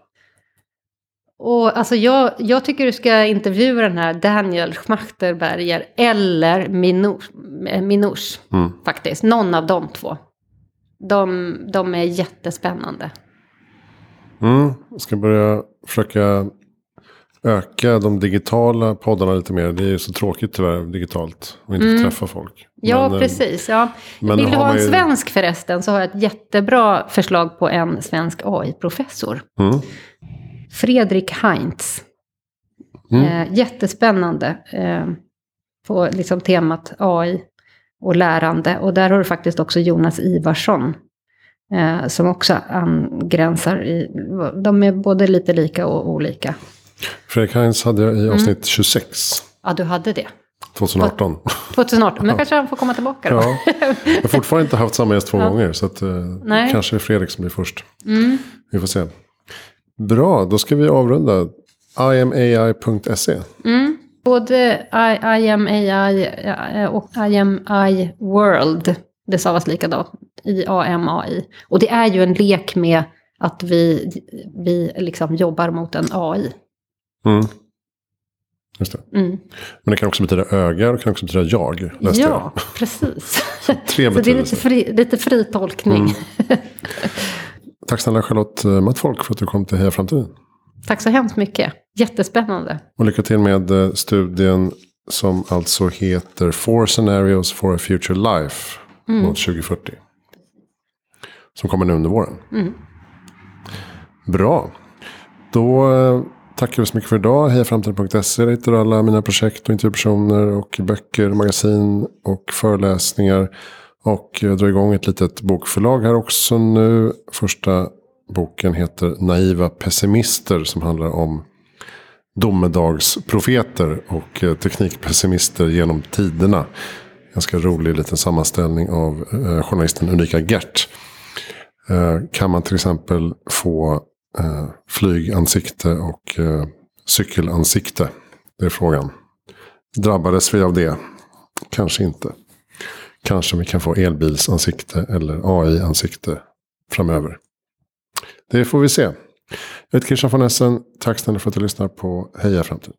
Och alltså jag, jag tycker du ska intervjua den här Daniel Schmachterberger eller Minouche, Minouche Mm. faktiskt. Någon av de två. De, de är jättespännande. Mm. Jag ska börja försöka öka de digitala poddarna lite mer. Det är ju så tråkigt tyvärr digitalt. Och inte få träffa folk. Mm. Ja, Men, eh, precis. Ja. men Vill du ha en ju- svensk förresten så har jag ett jättebra förslag på en svensk AI-professor. Mm. Fredrik Heinz. Mm. Eh, jättespännande eh, på liksom temat AI och lärande. Och där har du faktiskt också Jonas Ivarsson. Eh, som också angränsar i, de är både lite lika och olika. Fredrik Heinz hade jag i Mm. avsnitt 26. Ja, du hade det. 2018. 2018, men kanske han får komma tillbaka då. Ja. Jag har fortfarande inte haft samma gäst två gånger. Så att, eh, Nej. kanske är Fredrik som blir först. Mm. Vi får se. Bra, då ska vi avrunda. iamai.se. Mm. Både I, I am AI eh, och I am I World, det stavas likadant, i AMAI. Och det är ju en lek med att vi, vi liksom jobbar mot en AI. Mm. Just det. Mm. Men det kan också betyda öga och det kan också betyda jag. Läste Ja, precis. jag. Tre Så det är lite fri, lite fri tolkning. Mm. Tack snälla Charlotte eh, Mattfolk för att du kom till Heja Framtiden. Tack så hemskt mycket. Jättespännande. Och lycka till med eh, studien som alltså heter Four Scenarios for a Future Life mot 2040. Som kommer nu under våren. Mm. Bra. Då eh, tackar vi så mycket för idag. Hejaframtiden.se. Där hittar du alla mina projekt och intervjupersoner och böcker, magasin och föreläsningar. Och jag drar igång ett litet bokförlag här också nu. Första boken heter Naiva pessimister som handlar om domedagsprofeter och eh, teknikpessimister genom tiderna. Ganska rolig liten sammanställning av eh, journalisten Ulrika Gert. Eh, kan man till exempel få eh, flygansikte och eh, cykelansikte? Det är frågan. Drabbades vi av det? Kanske inte. Kanske vi kan få elbilsansikte eller AI-ansikte framöver. Det får vi se. Jag heter Christian von Essen. Tack snälla för att du lyssnar på Heja Framtiden.